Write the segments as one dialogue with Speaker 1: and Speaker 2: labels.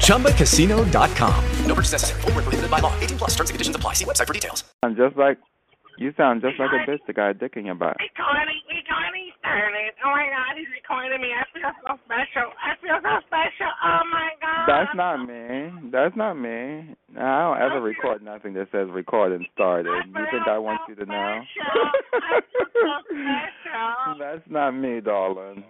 Speaker 1: ChumbaCasino.com. No purchase necessary. Full prohibited by law. 18 plus terms and conditions apply. See website for details.
Speaker 2: I'm just like, you sound just like a bitch the guy dicking your butt.
Speaker 3: Recording, recording started. Oh my god, he's recording me. I feel so special. I feel so special. Oh my god.
Speaker 2: That's not me. That's not me. I don't ever record nothing that says recording started. You think I want you to know? That's not me, darling.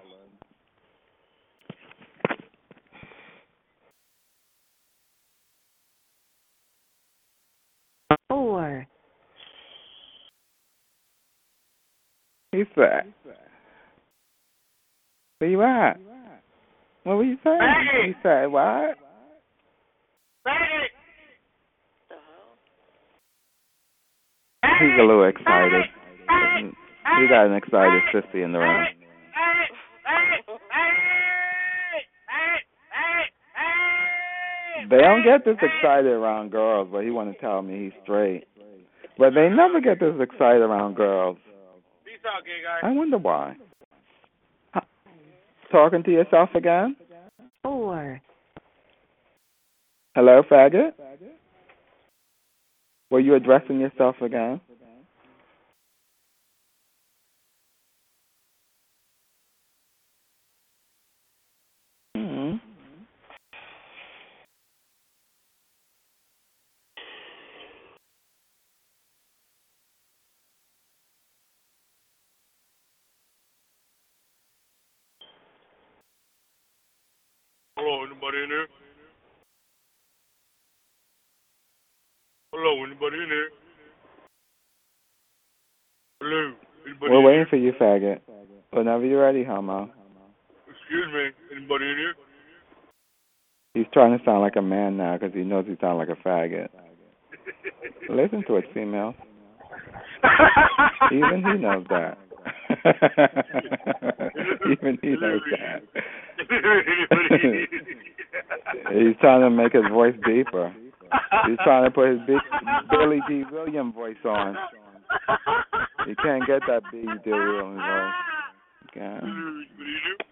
Speaker 4: Four.
Speaker 2: He said. Where you at? What were you saying?
Speaker 3: Hey.
Speaker 2: He said what?
Speaker 3: Hey.
Speaker 2: He's a little excited. He got an excited sissy in the room. They don't get this excited around girls, but he want to tell me he's straight. But they never get this excited around girls.
Speaker 3: Peace out, gay guy.
Speaker 2: I wonder why. Talking to yourself again?
Speaker 4: Four.
Speaker 2: Hello, faggot? Were you addressing yourself again? hmm
Speaker 3: Hello, anybody in there? Hello, anybody in there? Hello, anybody
Speaker 2: We're
Speaker 3: in
Speaker 2: waiting for you, faggot. Whenever you're ready, homo.
Speaker 3: Excuse me, anybody in here?
Speaker 2: He's trying to sound like a man now because he knows he sounds like a faggot. Listen to it, females. Even he knows that. Even he knows that. He's trying to make his voice deeper. He's trying to put his big Billy Dee Williams voice on. He can't get that Billy Dee Williams voice. Can't.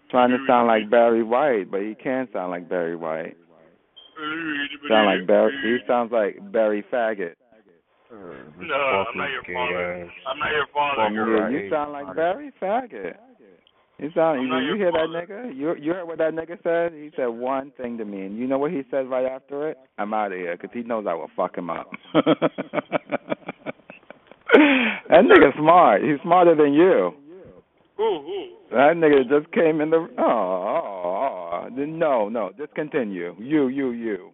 Speaker 2: Trying to sound like Barry White, but he can't sound like Barry White. Sound like Barry. He sounds like Barry Faggot.
Speaker 3: No, I'm not your father. I'm not your father.
Speaker 2: Yeah, you sound like Barry Faggot. You sound. You, you hear that nigga? You you heard what that nigga said? He said one thing to me, and you know what he said right after it? I'm out of here because he knows I will fuck him up. that nigga smart. He's smarter than you.
Speaker 3: Who, who?
Speaker 2: That nigga just came in the. Oh, oh, oh. no, no. Just continue. You, you, you.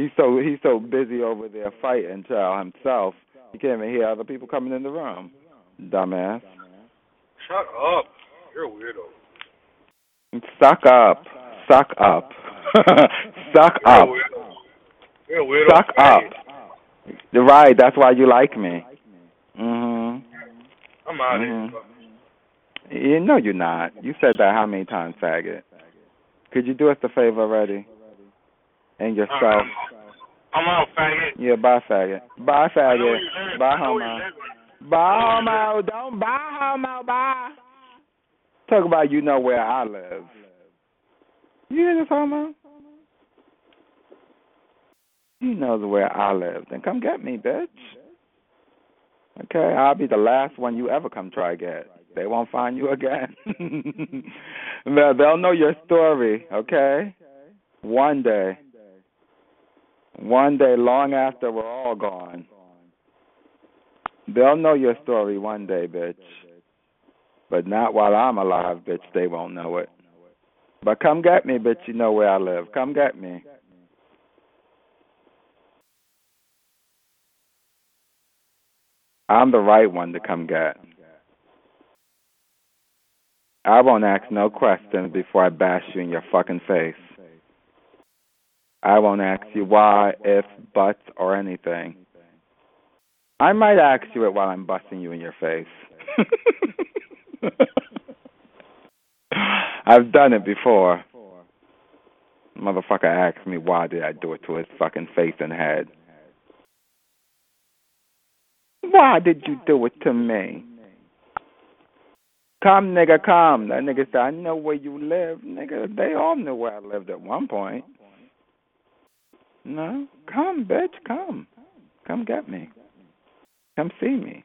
Speaker 2: He's so he's so busy over there fighting child himself. He can't even hear other people coming in the room. Dumbass.
Speaker 3: Shut up. You're a weirdo.
Speaker 2: Suck up. Suck up. Suck up.
Speaker 3: You're a weirdo.
Speaker 2: Suck up. You're right. That's why you like me. Mhm.
Speaker 3: I'm out of
Speaker 2: Mhm.
Speaker 3: here.
Speaker 2: You know you're not. You said that how many times, faggot? Could you do us a favor already? And yourself.
Speaker 3: I'm, out, faggot.
Speaker 2: Yeah, bye, faggot. Bye, faggot.
Speaker 3: you.
Speaker 2: Bye,
Speaker 3: know you
Speaker 2: homo. Bye, homo. Don't bye, homo. Bye. Talk about you know where I live. You hear this, homo? He knows where I live. Then come get me, bitch. Okay, I'll be the last one you ever come try get. They won't find you again. They'll know your story, okay? One day. One day, long after we're all gone. They'll know your story one day, bitch. But not while I'm alive, bitch. They won't know it. But come get me, bitch. You know where I live. Come get me. I'm the right one to come get. I won't ask no questions before I bash you in your fucking face. I won't ask you why, if, buts, or anything. I might ask you it while I'm busting you in your face. I've done it before. Motherfucker asked me why did I do it to his fucking face and head. Why did you do it to me? Come, nigga, come. That nigga said, I know where you live. Nigga, they all knew where I lived at one point. No? Come, bitch, come. Come get me. Come see me.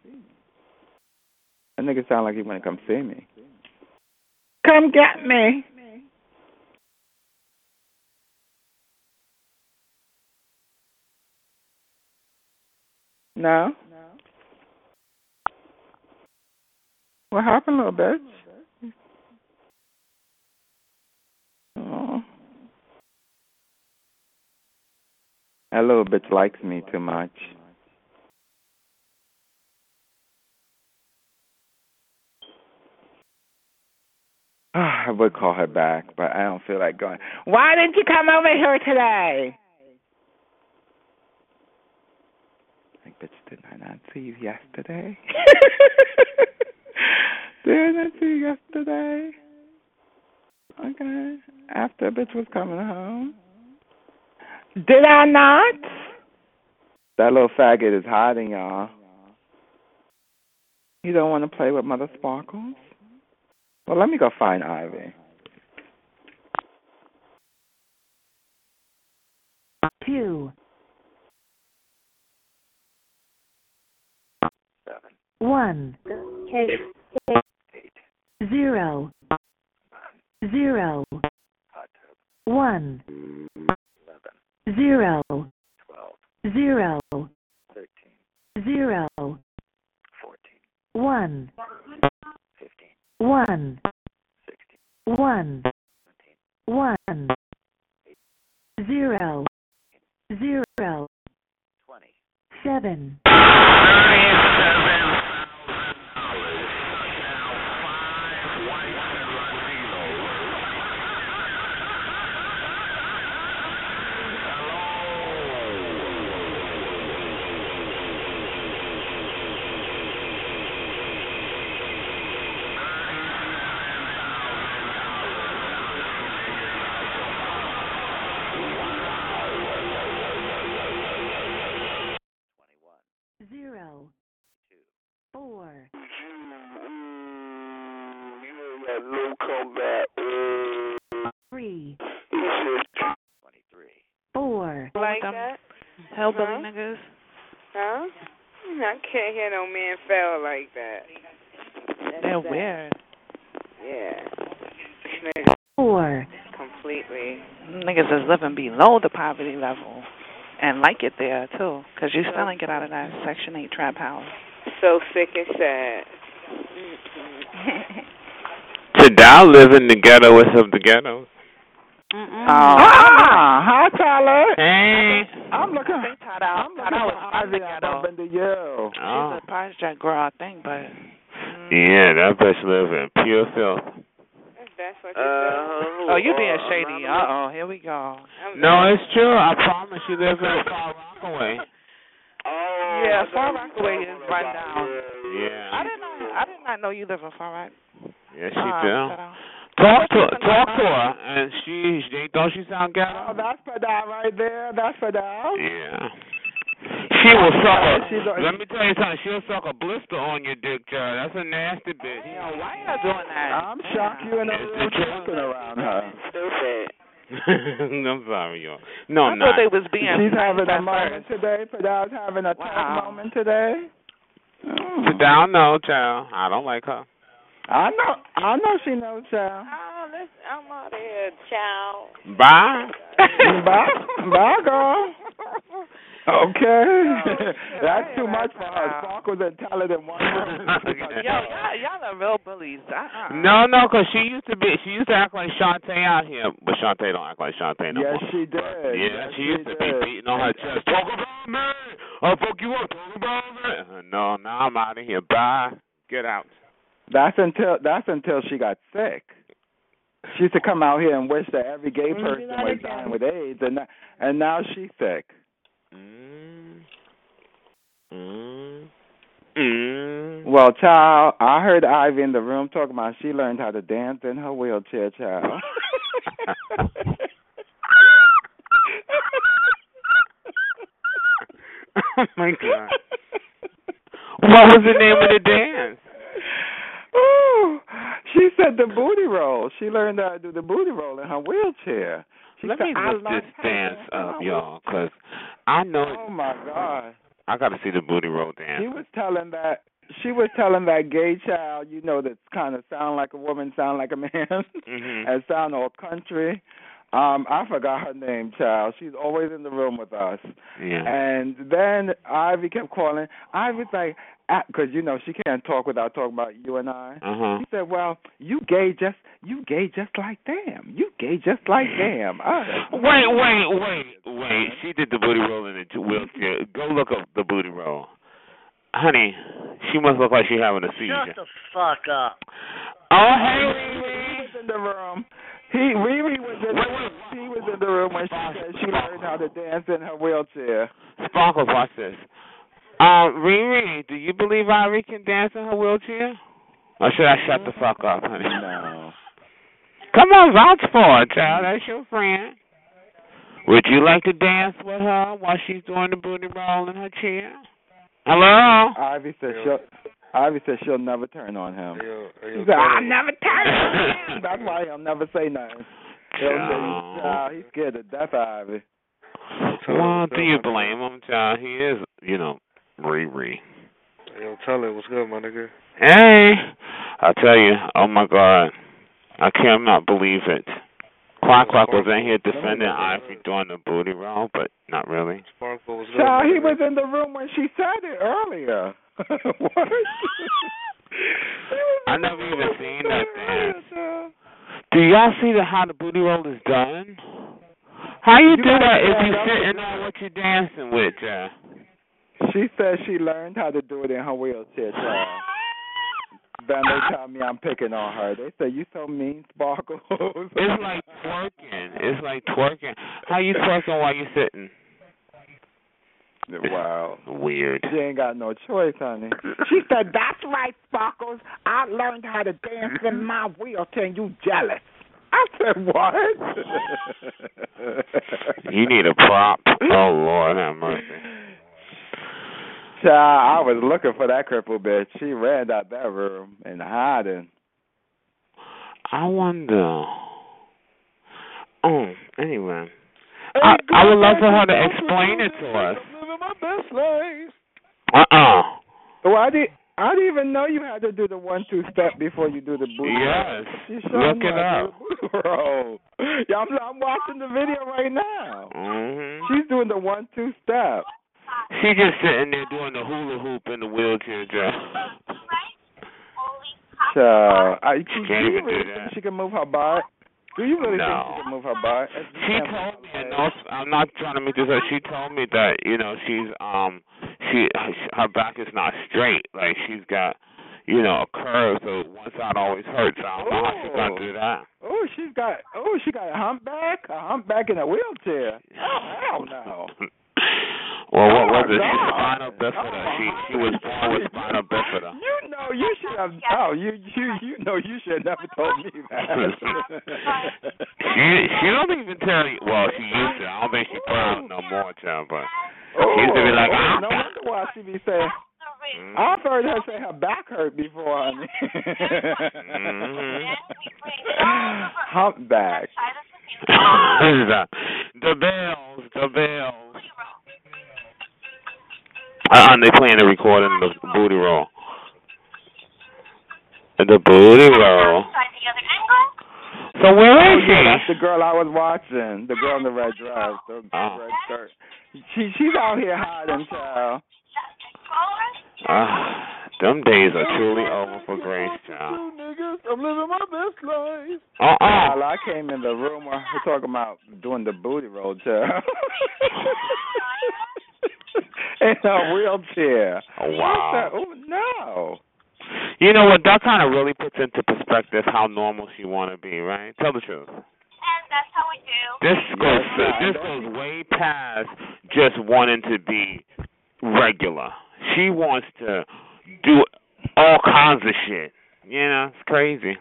Speaker 2: That nigga sound like he wanna come see me. Come get me. No? No. What happened, little bitch? Oh. That little bitch likes me too much. I would call her back, but I don't feel like going. Why didn't you come over here today? Like, bitch, did I not see you yesterday? did I not see you yesterday? Okay. After bitch was coming home. Did I not? That little faggot is hiding, y'all. You don't want to play with Mother Sparkles? Well, let me go find Ivy.
Speaker 4: two, one, zero, zero, one, zero, 12, zero, 13, zero,
Speaker 5: 14,
Speaker 6: 1,
Speaker 5: 15,
Speaker 6: 1,
Speaker 5: 16, 1, 17,
Speaker 4: 1,
Speaker 5: 0,
Speaker 6: 0, 20, 7, below the poverty level and like it there too, because you still ain't get out of that Section 8 trap house.
Speaker 5: So sick and sad.
Speaker 7: Tadal live in the ghettoest of the ghettos.
Speaker 6: Mm-mm.
Speaker 2: Ah, hi, Tyler.
Speaker 7: Hey.
Speaker 2: I'm looking.
Speaker 6: I think Tada,
Speaker 2: I'm looking
Speaker 6: Tada
Speaker 2: for
Speaker 6: was from the
Speaker 2: Ivy. I'm
Speaker 6: ghetto.
Speaker 2: up into you.
Speaker 7: Oh.
Speaker 6: She's a project girl, I think, but
Speaker 7: Yeah, that bitch live in pure filth.
Speaker 5: That's what you said.
Speaker 6: Oh, you being shady. Uh oh, here we go.
Speaker 7: No, it's true. I promise you live in Far Rockaway.
Speaker 5: Oh,
Speaker 6: Yeah, Far Rockaway is run down.
Speaker 7: Yeah.
Speaker 6: I did not. I did not know you live in Far Rock.
Speaker 7: Yes, she
Speaker 6: Uh,
Speaker 7: do. Talk to her, talk to her, and she, they don't she sound
Speaker 2: Oh,
Speaker 7: ghetto?
Speaker 2: that's Padal right there. That's Padal.
Speaker 7: Yeah. She will suck a, let me tell you something, she'll suck a blister on your dick, Jared. That's a nasty bitch.
Speaker 6: Yo, why y'all doing that?
Speaker 2: I'm shocked you and
Speaker 7: It's
Speaker 2: the
Speaker 7: the
Speaker 2: little
Speaker 7: truth.
Speaker 2: talking around her.
Speaker 5: Stupid.
Speaker 7: I'm sorry, y'all. No,
Speaker 6: I
Speaker 7: I'm
Speaker 6: thought
Speaker 7: not.
Speaker 6: they was being
Speaker 2: She's having a
Speaker 6: at
Speaker 2: moment
Speaker 6: first.
Speaker 2: today. Padal's having a tough moment today. Mm.
Speaker 7: Down, no, child. I don't like her.
Speaker 2: I know. I know she knows, child.
Speaker 5: Oh, let's, I'm out of here, child.
Speaker 7: Bye.
Speaker 2: bye, bye, girl. Okay, that's
Speaker 6: right,
Speaker 2: too much for her.
Speaker 6: all.
Speaker 2: Sparkle's and talent in one room.
Speaker 6: Yo, y'all, y'all are real bullies. Uh-uh.
Speaker 7: No, no, 'cause she used to be. She used to act like Shantae out here, but Shantae don't act like Shantae no
Speaker 2: yes,
Speaker 7: more.
Speaker 2: she did.
Speaker 7: Yeah,
Speaker 2: yes,
Speaker 7: she used to be beating on her chest. Talk about me. I'll fuck you up. Talk about me. Uh, No, now I'm out of here. Bye. Get out.
Speaker 2: That's until that's until she got sick. She used to come out here and wish that every gay person was dying with AIDS, and and now she's sick.
Speaker 7: Mm. Mm.
Speaker 2: Well, child, I heard Ivy in the room talking about she learned how to dance in her wheelchair, child.
Speaker 7: oh my god. What was the name of the dance?
Speaker 2: Ooh, she said the booty roll. She learned how to do the booty roll in her wheelchair. She
Speaker 7: Let
Speaker 2: said,
Speaker 7: me look this dance
Speaker 2: in
Speaker 7: up, y'all, because I know
Speaker 2: Oh my God.
Speaker 7: I got to see the booty roll dance.
Speaker 2: She was telling that she was telling that gay child, you know, that kind of sound like a woman, sound like a man,
Speaker 7: Mhm.
Speaker 2: and sound all country. Um, I forgot her name, child. She's always in the room with us.
Speaker 7: Yeah.
Speaker 2: And then Ivy kept calling. Ivy's like, because you know she can't talk without talking about you and I.
Speaker 7: Uh huh.
Speaker 2: She said, "Well, you gay just you gay just like them. You gay just like them." I,
Speaker 7: Wait, wait, wait, wait. She did the booty roll in the wheelchair. Go look up the booty roll. Honey, she must look like she's having a seizure.
Speaker 8: Shut the fuck up.
Speaker 7: Oh, hey,
Speaker 2: Riri was in the room. He Riri was in. He was in the room when she said she learned how to dance in her wheelchair.
Speaker 7: Sparkles, watch this. Uh, Riri, do you believe Ivy can dance in her wheelchair? Or should I shut the fuck up, honey?
Speaker 2: No.
Speaker 7: Come on, vouch for her, child. That's your friend. Would you like to dance with her while she's doing the booty roll in her chair? Hello?
Speaker 2: Ivy said she'll. Ivy said she'll never turn on him.
Speaker 9: Yo,
Speaker 2: She
Speaker 9: yo,
Speaker 2: said, "I'll never turn on him." That's why he'll never say nothing. He'll
Speaker 7: Child.
Speaker 2: say, child, he's scared to death of Ivy.
Speaker 7: Well, do you blame him, child? He is, you know, Riri.
Speaker 9: Yo, tell it what's good, my nigga.
Speaker 7: Hey, I tell you, oh my God, I cannot believe it. Quack Quack was in here defending Ivy doing the booty roll, but not really.
Speaker 9: Sparkle was good.
Speaker 2: Child, he was in the room when she said it earlier. what?
Speaker 7: I never even seen that dance. Do y'all see the, how the booty roll is done? How you,
Speaker 2: You
Speaker 7: do that if you sitting
Speaker 2: and-
Speaker 7: on what you dancing with, child?
Speaker 2: She said she learned how to do it in her wheelchair, child. Then they tell me I'm picking on her. They say you so mean, Sparkles.
Speaker 7: It's like twerking. It's like twerking. How you twerking while you sitting?
Speaker 2: wow.
Speaker 7: Weird.
Speaker 2: She ain't got no choice, honey. She said, "That's right, Sparkles. I learned how to dance in my wheelchair, and you jealous." I said, "What?"
Speaker 7: You need a prop. Oh Lord, have mercy.
Speaker 2: Child, I was looking for that cripple bitch. She ran out that room and hiding.
Speaker 7: I wonder. Oh, anyway. I I would love for her to explain it to us.
Speaker 2: Living my best life.
Speaker 7: Uh uh
Speaker 2: Well, I did. I didn't even know you had to do the one two step before you do the booty. roll.
Speaker 7: Yes.
Speaker 2: She showed
Speaker 7: Look
Speaker 2: me
Speaker 7: it
Speaker 2: how to
Speaker 7: up.
Speaker 2: do the booty roll. Yeah, I'm, I'm watching the video right now.
Speaker 7: Mhm.
Speaker 2: She's doing the one two step.
Speaker 7: She just sitting there doing the hula hoop in the wheelchair, Joe.
Speaker 2: Child, I, she,
Speaker 7: Can't even do that.
Speaker 2: she can move her butt? Do you really
Speaker 7: No.
Speaker 2: think she can move her butt?
Speaker 7: She told me, and no, I'm not trying to make this up. She told me that you know she's um she her back is not straight. Like she's got you know a curve, so one side always hurts. I don't know how she's gonna do that.
Speaker 2: Oh, she's got. Oh, she got a humpback. A humpback in a wheelchair. Oh, hell no.
Speaker 7: Well, what
Speaker 2: Oh,
Speaker 7: was it?
Speaker 2: my
Speaker 7: She's
Speaker 2: God.
Speaker 7: spinal bifida. She she was born with spinal bifida.
Speaker 2: You know, you should have. Oh, you you you know, you should have never told me that.
Speaker 7: She she don't even tell you. Well, she used to. I don't think she proud no more, child. But
Speaker 2: oh,
Speaker 7: she used to be like,
Speaker 2: oh,
Speaker 7: ah.
Speaker 2: no wonder why she be saying.
Speaker 7: Mm.
Speaker 2: I've heard her say her back hurt before, honey.
Speaker 7: Mhm.
Speaker 2: Humpback.
Speaker 7: the bells, the bells. Uh, uh, they playing the recording of the booty roll. The booty roll. So where is Oh,
Speaker 2: yeah,
Speaker 7: she?
Speaker 2: that's the girl I was watching. The girl in the red dress, the
Speaker 7: Oh.
Speaker 2: red skirt. She she's out here hiding, child.
Speaker 7: Ah, them days are truly over for Grace, child.
Speaker 2: I'm living my best life.
Speaker 7: Uh
Speaker 2: Child,
Speaker 7: uh
Speaker 2: I came in the room where we're talking about doing the booty roll, child. in a wheelchair.
Speaker 7: Oh,
Speaker 2: I said,
Speaker 7: wow.
Speaker 2: oh no.
Speaker 7: You know what? That kind of really puts into perspective how normal she want to be, right? Tell the truth. And that's how we do. This goes
Speaker 2: Yes,
Speaker 7: this goes way past just wanting to be regular. She wants to do all kinds of shit. You know, it's crazy.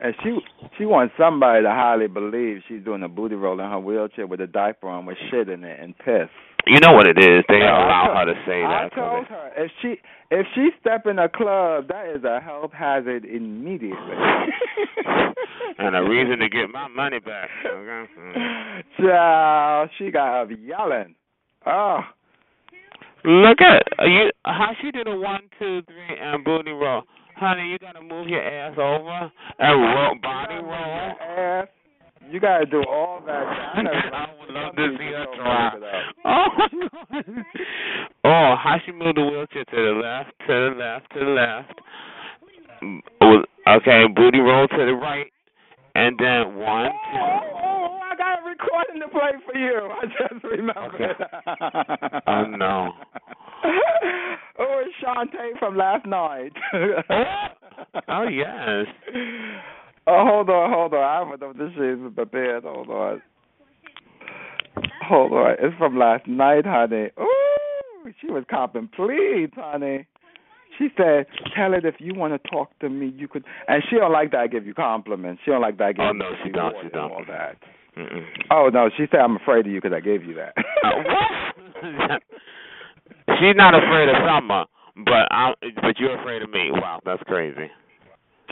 Speaker 2: And she she wants somebody to highly believe she's doing a booty roll in her wheelchair with a diaper on with shit in it and piss.
Speaker 7: You know what it is? They
Speaker 2: Yeah,
Speaker 7: allow
Speaker 2: told-
Speaker 7: her to say that. I
Speaker 2: told her if she if she step in a club, that is a health hazard immediately.
Speaker 7: and a reason to get my money back. Okay? Mm.
Speaker 2: Child, she got up yelling. Oh,
Speaker 7: Look at you. How she did a one, two, three, and booty roll. Honey, you gotta move your ass over and roll, body roll.
Speaker 2: ass. You gotta do all that.
Speaker 7: I would love to see her try. Oh, oh, how she moved the wheelchair to the left, to the left, to the left. Oh, Okay, booty roll to the right, and then one. Oh, two.
Speaker 2: Oh, oh! I got a recording to play for you. I just remembered. Okay.
Speaker 7: Oh no.
Speaker 2: oh, it's Shantae from last night.
Speaker 7: Oh, oh yes.
Speaker 2: Oh, hold on, hold on. I haven't know this is prepared. Hold on. Hold on. It's from last night, honey. Ooh, she was copping please, honey. She said, "Tell it if you want to talk to me, you could." And she don't like that I give you compliments. She don't like that I give
Speaker 7: Oh
Speaker 2: you
Speaker 7: no, she don't. She don't.
Speaker 2: all that.
Speaker 7: Mm-mm.
Speaker 2: Oh no, she said I'm afraid of you because I gave you that.
Speaker 7: Uh, She's not afraid of summer, but I'm. But you're afraid of me. Wow, that's crazy.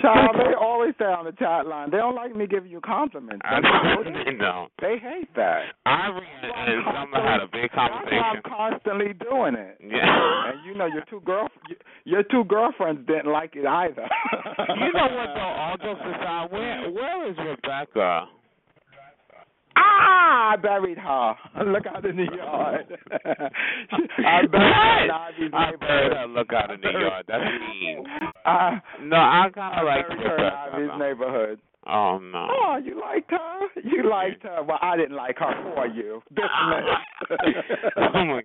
Speaker 2: Child, they always say on the chat line they don't like me giving you compliments.
Speaker 7: I
Speaker 2: know
Speaker 7: they
Speaker 2: hate that.
Speaker 7: And, and Summer had a big conversation.
Speaker 2: I'm constantly doing it.
Speaker 7: Yeah.
Speaker 2: And you know your two girl your two girlfriends didn't like it either.
Speaker 7: You know what though? All jokes aside, where where is Rebecca?
Speaker 2: Ah, I buried her. Look out in the yard. I buried her
Speaker 7: I
Speaker 2: buried
Speaker 7: her look out in the yard. That's mean.
Speaker 2: I,
Speaker 7: No, I kind of like
Speaker 2: buried her in. Ivy's neighborhood.
Speaker 7: Oh no.
Speaker 2: Oh, you liked her? You liked her. Well, I didn't like her for you. Dismissed.
Speaker 7: oh my.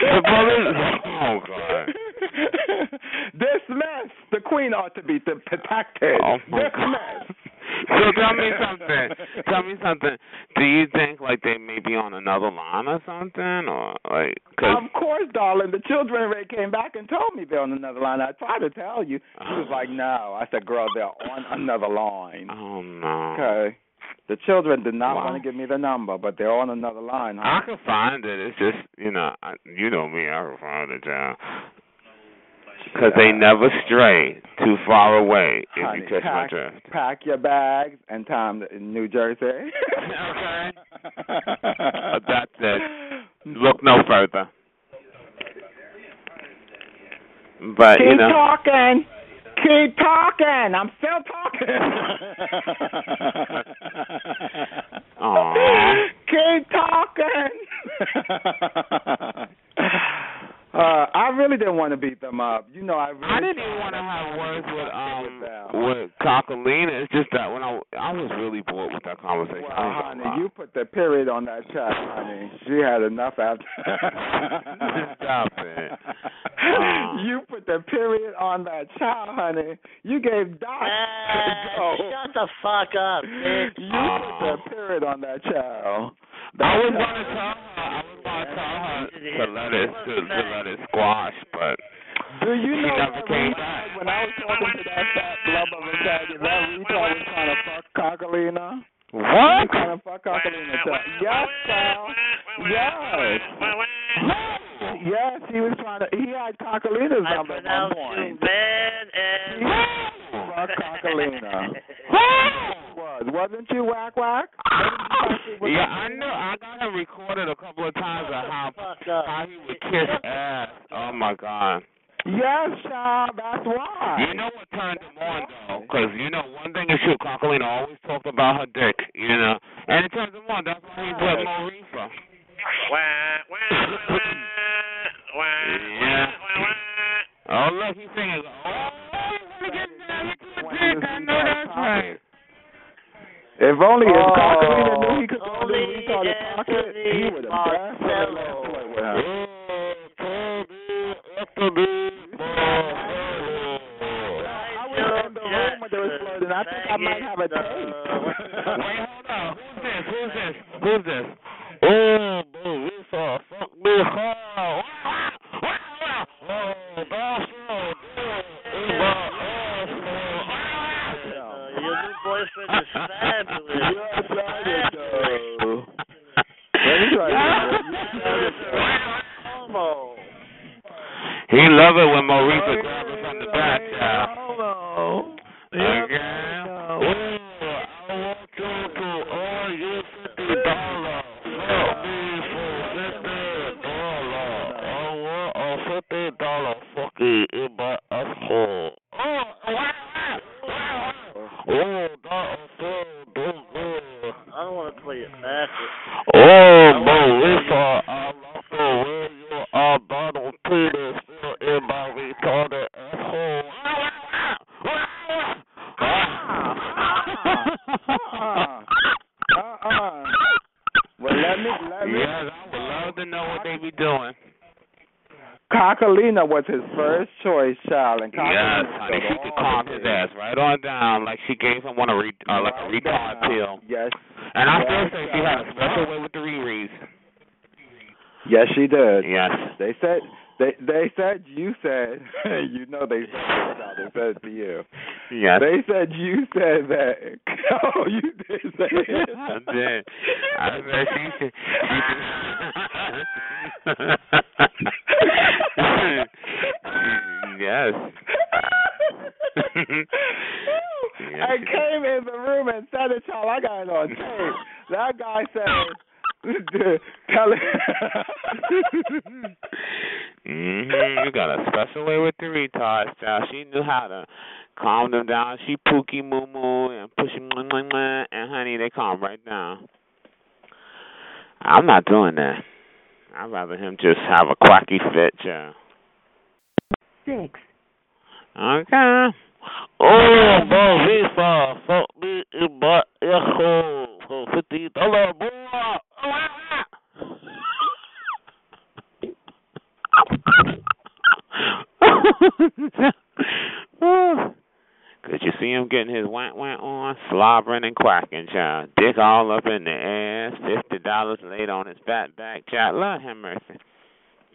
Speaker 7: The brothers. Oh god.
Speaker 2: Dismissed. The queen ought to be protected.
Speaker 7: Oh my God.
Speaker 2: Dismissed.
Speaker 7: So tell me something. Tell me something. Do you think like they may be on another line or something, or like? Cause,
Speaker 2: Of course, darling. The children already came back and told me they're on another line. I tried to tell you. She was like, no. I said, girl, they're on another line.
Speaker 7: oh no.
Speaker 2: Okay. The children did not
Speaker 7: Wow.
Speaker 2: want to give me the number, but they're on another line.
Speaker 7: I can find it. It's just you know, I, you know me. I can find it, John. Because they never stray too far away. If
Speaker 2: Honey,
Speaker 7: you catch my
Speaker 2: pack,
Speaker 7: drift.
Speaker 2: pack your bags and time to in New Jersey.
Speaker 7: okay. That's it. Look no further. But
Speaker 2: Keep
Speaker 7: you know,
Speaker 2: talking. Keep talking. I'm still talking.
Speaker 7: Aw.
Speaker 2: Keep talking. uh, I really didn't want to beat them up. You know, I really
Speaker 7: I didn't even want to
Speaker 2: to
Speaker 7: have words with
Speaker 2: something
Speaker 7: um with Cockalina. It's just that when I I was really bored with that conversation.
Speaker 2: Well,
Speaker 7: I ain't gonna
Speaker 2: honey, you put the period on that chat, honey. She had enough after.
Speaker 7: Stop it. Aw.
Speaker 2: You put the period on that child, honey. You gave Doc go.
Speaker 8: Shut the fuck up, bitch.
Speaker 2: You put the period on that child.
Speaker 7: That was gonna tell. I was gonna tell her to let it to, to let it squash, but
Speaker 2: Do you
Speaker 7: she
Speaker 2: know
Speaker 7: never came back.
Speaker 2: when I was talking to that fat blub of a faggot, that retard was trying to fuck Cockalina?
Speaker 7: What?
Speaker 2: was trying to fuck Cockalina. Yes, child. Yes. Yes, he was trying to. He had Cockalina's
Speaker 8: I
Speaker 2: number at one
Speaker 8: pronounce you
Speaker 2: point.
Speaker 8: bad and.
Speaker 2: Fuck Cockalina. Was wasn't you whack whack?
Speaker 7: Yeah, I know. I got him recorded a couple of times of how how he would kiss ass. Oh my god.
Speaker 2: Yes, child. That's why.
Speaker 7: You know what turned him on though? Because you know one thing is true. Cockalina always talked about her dick. You know, and it turned him on. That's why he's with Mo Reefer. Yeah. Oh look, he's singing. Oh, you wanna get down into the dick? I know that's right.
Speaker 2: If only if
Speaker 8: Oh,
Speaker 2: Cockalina knew he could go to
Speaker 8: only
Speaker 2: the retarded pocket, he would have
Speaker 8: Marcello.
Speaker 2: definitely played with her. I was in the room when they were flirting. I think I might have a tape.
Speaker 7: Wait, hold on. Who's this? Who's this? Who's this? Oh, Mo Reefer, fuck me hard. Oh, that's so good.
Speaker 8: Fabulous.
Speaker 2: You're though. Let me try to
Speaker 8: Homo.
Speaker 7: He love it when Maurice grab her from the back, child.
Speaker 2: Homo.
Speaker 7: Okay. Oh, I want you to owe you fifty dollars. Fuck me for fifty dollars. I want a fifty dollar fucking in my asshole. Oh, wow, wow, Oh, that is so good.
Speaker 8: I don't want to play it backwards.
Speaker 7: Oh, Melissa, I love the way you are Donald Peter still in my retarded asshole.
Speaker 2: Uh-uh. Well, let me, let me.
Speaker 7: Yes, I would love to know what they be doing.
Speaker 2: Cockalina was his first choice child, and
Speaker 7: Yes, honey, she could calm his ass right on down, like she gave him one a re- uh, like a retard pill.
Speaker 2: Yes.
Speaker 7: And I
Speaker 2: yes,
Speaker 7: still say she had a special way with the Riri's.
Speaker 2: Yes, she did.
Speaker 7: Yes.
Speaker 2: They said they they said you said you know they said this they said it to you.
Speaker 7: Yes.
Speaker 2: They said you said that. Oh, you did say it.
Speaker 7: I did. I said she should. Yes.
Speaker 2: I came in the room and said it, y'all. I got it on tape. That guy said, "Tell it."
Speaker 7: hmm You got a special way with the retards, child. She knew how to calm them down. She pookie moo moo and push them, mwah, mwah, mwah, and honey, they calm right down. I'm not doing that. I'd rather him just have a quacky fit, child.
Speaker 4: Six,
Speaker 7: Okay. Oh, Marisa, fuck me in my echo for fifty dollars more. Could you see him getting his want want on, slobbering and quacking, child? Dick all up in the ass, fifty dollars laid on his fat back, child. Lord have mercy.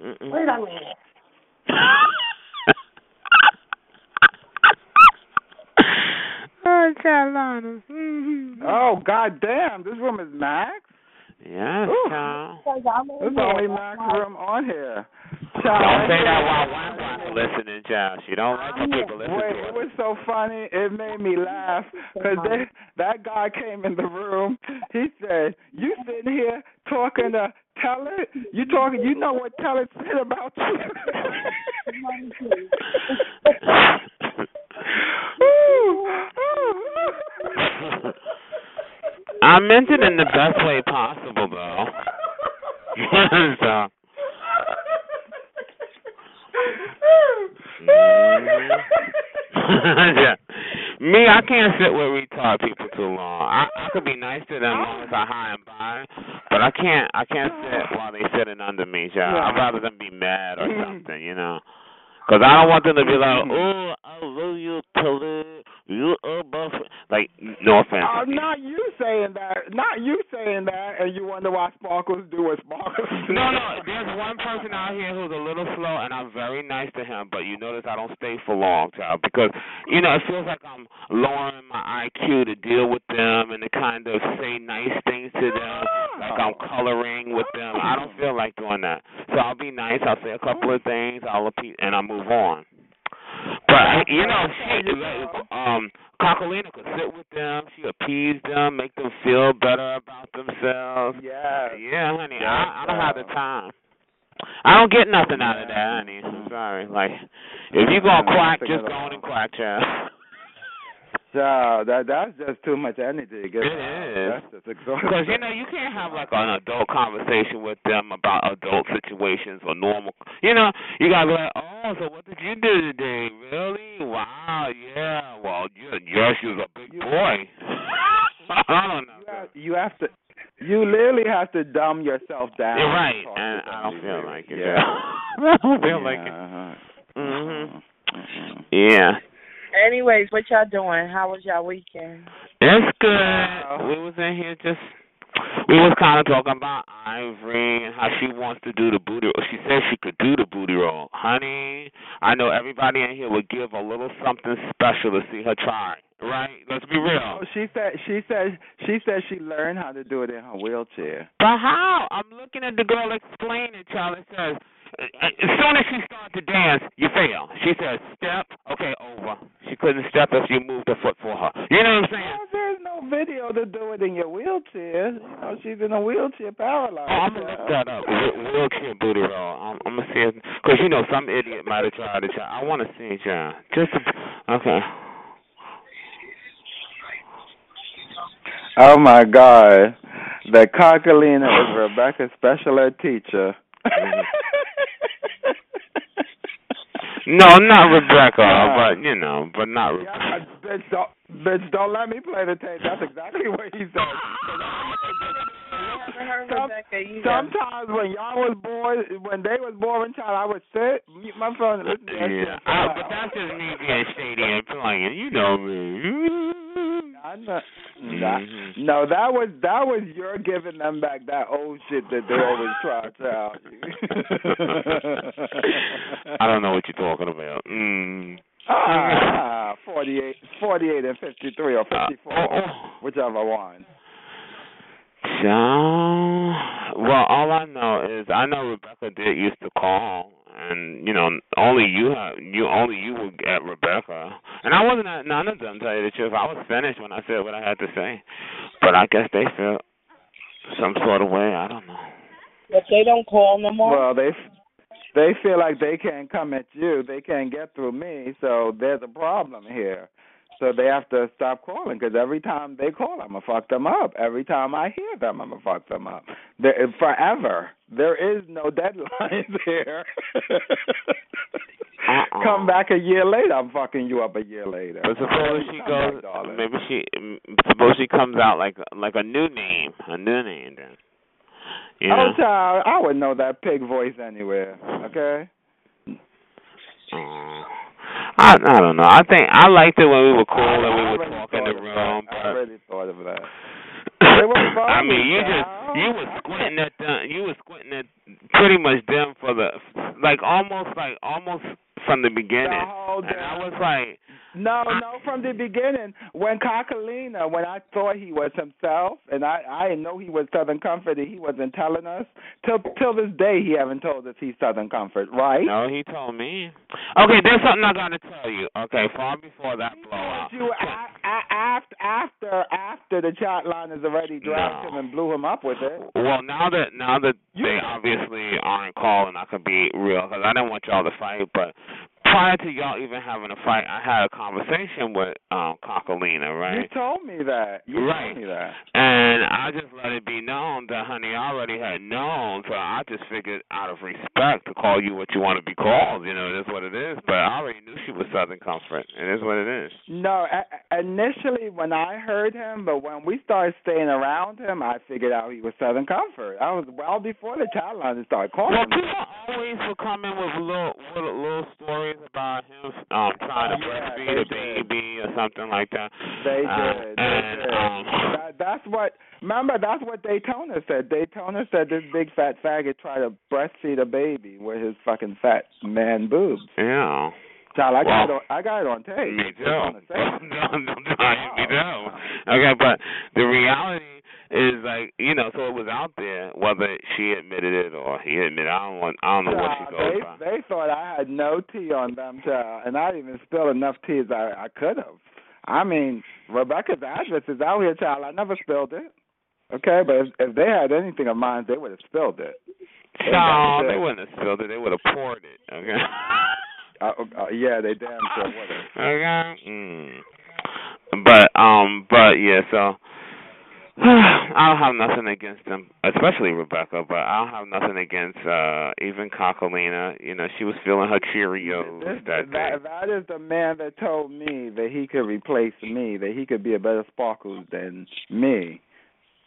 Speaker 7: Mm-mm.
Speaker 8: Wait a minute.
Speaker 7: oh, Carolina. Mm-hmm.
Speaker 2: oh, god damn! This room is Max.
Speaker 7: Yes,
Speaker 2: Ooh.
Speaker 7: child.
Speaker 2: There's only Max room on here.
Speaker 7: Don't say that while Wang Wang's listening, child. She don't like when people listen
Speaker 2: Wait,
Speaker 7: to
Speaker 2: it
Speaker 7: her.
Speaker 2: was so funny. It made me laugh because that guy came in the room. He said, "You sitting here talking to Tell it? You talking? You know what Tell it said about you?"
Speaker 7: I meant it in the best way possible, though. so. Mhm. yeah. Me, I can't sit with retard people too long. I I could be nice to them as long as I high and by, but I can't I can't sit while they sitting under me. Yeah. I'd rather them be mad or something, you know. Cause I don't want them to be like, mm-hmm. oh, I love you, Tilly. You a buff. Like, no offense.
Speaker 2: Oh, not you saying that. Not you saying that, and you wonder why Sparkles do what Sparkles do.
Speaker 7: No, no. There's one person out here who's a little slow, and I'm very nice to him. But you notice I don't stay for long, child, because you know it feels like I'm lowering my IQ to deal with them and to kind of say nice things to them, like I'm coloring with them. I don't feel like doing that. So I'll be nice. I'll say a couple of things. I'll repeat, and I'll move on. But you know, she um Cockalina could sit with them, she appease them, make them feel better about themselves.
Speaker 2: Yeah.
Speaker 7: Yeah, honey. I, I don't have the time. I don't get nothing out of that, honey. I'm sorry. Like, if you gonna quack, just go on and quack, child.
Speaker 2: Child, that that's just too much energy. to
Speaker 7: It
Speaker 2: out.
Speaker 7: is.
Speaker 2: That's just exhausting.
Speaker 7: Because you know you can't have like an adult conversation with them about adult situations or normal. You know you gotta be like, oh, so what did you do today? Really? Wow, yeah. Well, yeah, yes, you're a big boy. I don't know.
Speaker 2: You have, you have to. You literally have to dumb yourself down.
Speaker 7: You're right, and I don't feel like it.
Speaker 2: Yeah.
Speaker 7: I don't feel like it. Mhm. Yeah.
Speaker 10: Anyways, what y'all doing? How was y'all weekend?
Speaker 7: It's good. We was in here just we was kind of talking about Ivory and how she wants to do the booty. She said she could do the booty roll, honey. I know everybody in here would give a little something special to see her try. right? Let's be real.
Speaker 2: No, she said she said she said she learned how to do it in her wheelchair.
Speaker 7: But how? I'm looking at the girl explaining. Child, it says as soon as she starts to dance, you fail. She says step, okay, over. She couldn't step if you moved her foot for her. You know what I'm saying?
Speaker 2: Well, there's no video to do it in your wheelchair. You know, she's in a wheelchair paralyzed.
Speaker 7: Oh, I'm gonna look that up. Wheel- Wheelchair booty roll. I'm, I'm gonna see it because you know some idiot might have tried to try. I want to see it, John. Just to, okay.
Speaker 2: Oh my God, the Cockalina is Rebecca's special ed teacher.
Speaker 7: No, not Rebecca, but you know, but not Rebecca.
Speaker 2: Yeah, bitch, don't, bitch, don't let me play the tape. That's exactly what he said. Some- sometimes when y'all was born, when they was born, child, I would sit, mute my phone, and listen to that
Speaker 7: Yeah,
Speaker 2: shit.
Speaker 7: I, but that's just me being shady and playing. You know me.
Speaker 2: I know. That, no, that was that was your giving them back that old shit that they always try to tell you.
Speaker 7: I don't know what you're talking about. Mm.
Speaker 2: Ah, 48, 48 and 53 or 54,
Speaker 7: oh,
Speaker 2: whichever one.
Speaker 7: So, well, all I know is I know Rebecca did used to call, and you know, only you have you only you would get Rebecca, and I wasn't at none of them. Tell you the truth, I was finished when I said what I had to say, but I guess they felt some sort of way. I don't know.
Speaker 10: But they don't call no more.
Speaker 2: Well, they they feel like they can't come at you, they can't get through me, so there's a problem here. So they have to stop calling because every time they call, I'm gonna fuck them up. Every time I hear them, I'm gonna fuck them up. There, forever. There is no deadline there.
Speaker 7: Uh-uh.
Speaker 2: Come back a year later, I'm fucking you up a year later.
Speaker 7: But suppose she goes, maybe she, suppose she comes out like like a new name, a new name then. You know?
Speaker 2: Oh, child, I would know that pig voice anywhere. Okay.
Speaker 7: Uh, I I don't know. I think I liked it when we were cool and we were talking in the room.
Speaker 2: I already thought of that.
Speaker 7: I mean, you just you was squinting at them. You was squinting at pretty much them for the like almost like almost from the beginning. And I was like,
Speaker 2: No, no, from the beginning. When Cockalina, when I thought he was himself, and I I didn't know he was Southern Comfort, and he wasn't telling us. Till till this day, he haven't told us he's Southern Comfort, right?
Speaker 7: no, he told me. Okay, there's something I gotta tell you. Okay, far before that blowout.
Speaker 2: You after after after the chat line has already dragged
Speaker 7: No.
Speaker 2: him and blew him up with it.
Speaker 7: Well, now that now that they obviously aren't calling, I could be real because I didn't want y'all to fight. But prior to y'all even having a fight, I had a conversation with um Cockalina, right?
Speaker 2: You told me that. You
Speaker 7: Right.
Speaker 2: told me that.
Speaker 7: And I just let it be known that, honey, I already had known, so I just figured out of respect to call you what you want to be called. You know, it is what it is. But I already knew she was Southern Comfort. It is what it is.
Speaker 2: No, a- a- initially when I heard him, but when we started staying around him, I figured out he was Southern Comfort. I was well before the chat line started calling
Speaker 7: Well,
Speaker 2: him.
Speaker 7: people always will come in with little, little, little stories about him um trying to
Speaker 2: Oh, yeah,
Speaker 7: breastfeed a baby or something like that.
Speaker 2: They
Speaker 7: Uh,
Speaker 2: did. They
Speaker 7: and,
Speaker 2: did.
Speaker 7: um,
Speaker 2: that, that's what. Remember, that's what Daytona said. Daytona said this big fat faggot tried to breastfeed a baby with his fucking fat man boobs.
Speaker 7: Yeah.
Speaker 2: Child, I got it on. I got it on tape.
Speaker 7: Me too.
Speaker 2: Said it.
Speaker 7: I'm trying me too. Okay, but the reality is like you know, so it was out there whether she admitted it or he admitted. I don't want. I don't know what she goes
Speaker 2: they
Speaker 7: by.
Speaker 2: they thought I had no tea on them, child, and I didn't even spill enough tea as I I could have. I mean, Rebecca's address is out here, child. I never spilled it. Okay, but if, if they had anything of mine, they would have spilled it.
Speaker 7: No, they wouldn't have spilled it. They would have poured it. Okay.
Speaker 2: Uh, uh, yeah, they damn sure would.
Speaker 7: Okay. Mm. But um, but yeah, so I don't have nothing against them, especially Rebecca. But I don't have nothing against uh even Cockalina. You know, she was feeling her Cheerios
Speaker 2: This,
Speaker 7: that day.
Speaker 2: that, that is the man that told me that he could replace me, that he could be a better Sparkles than me.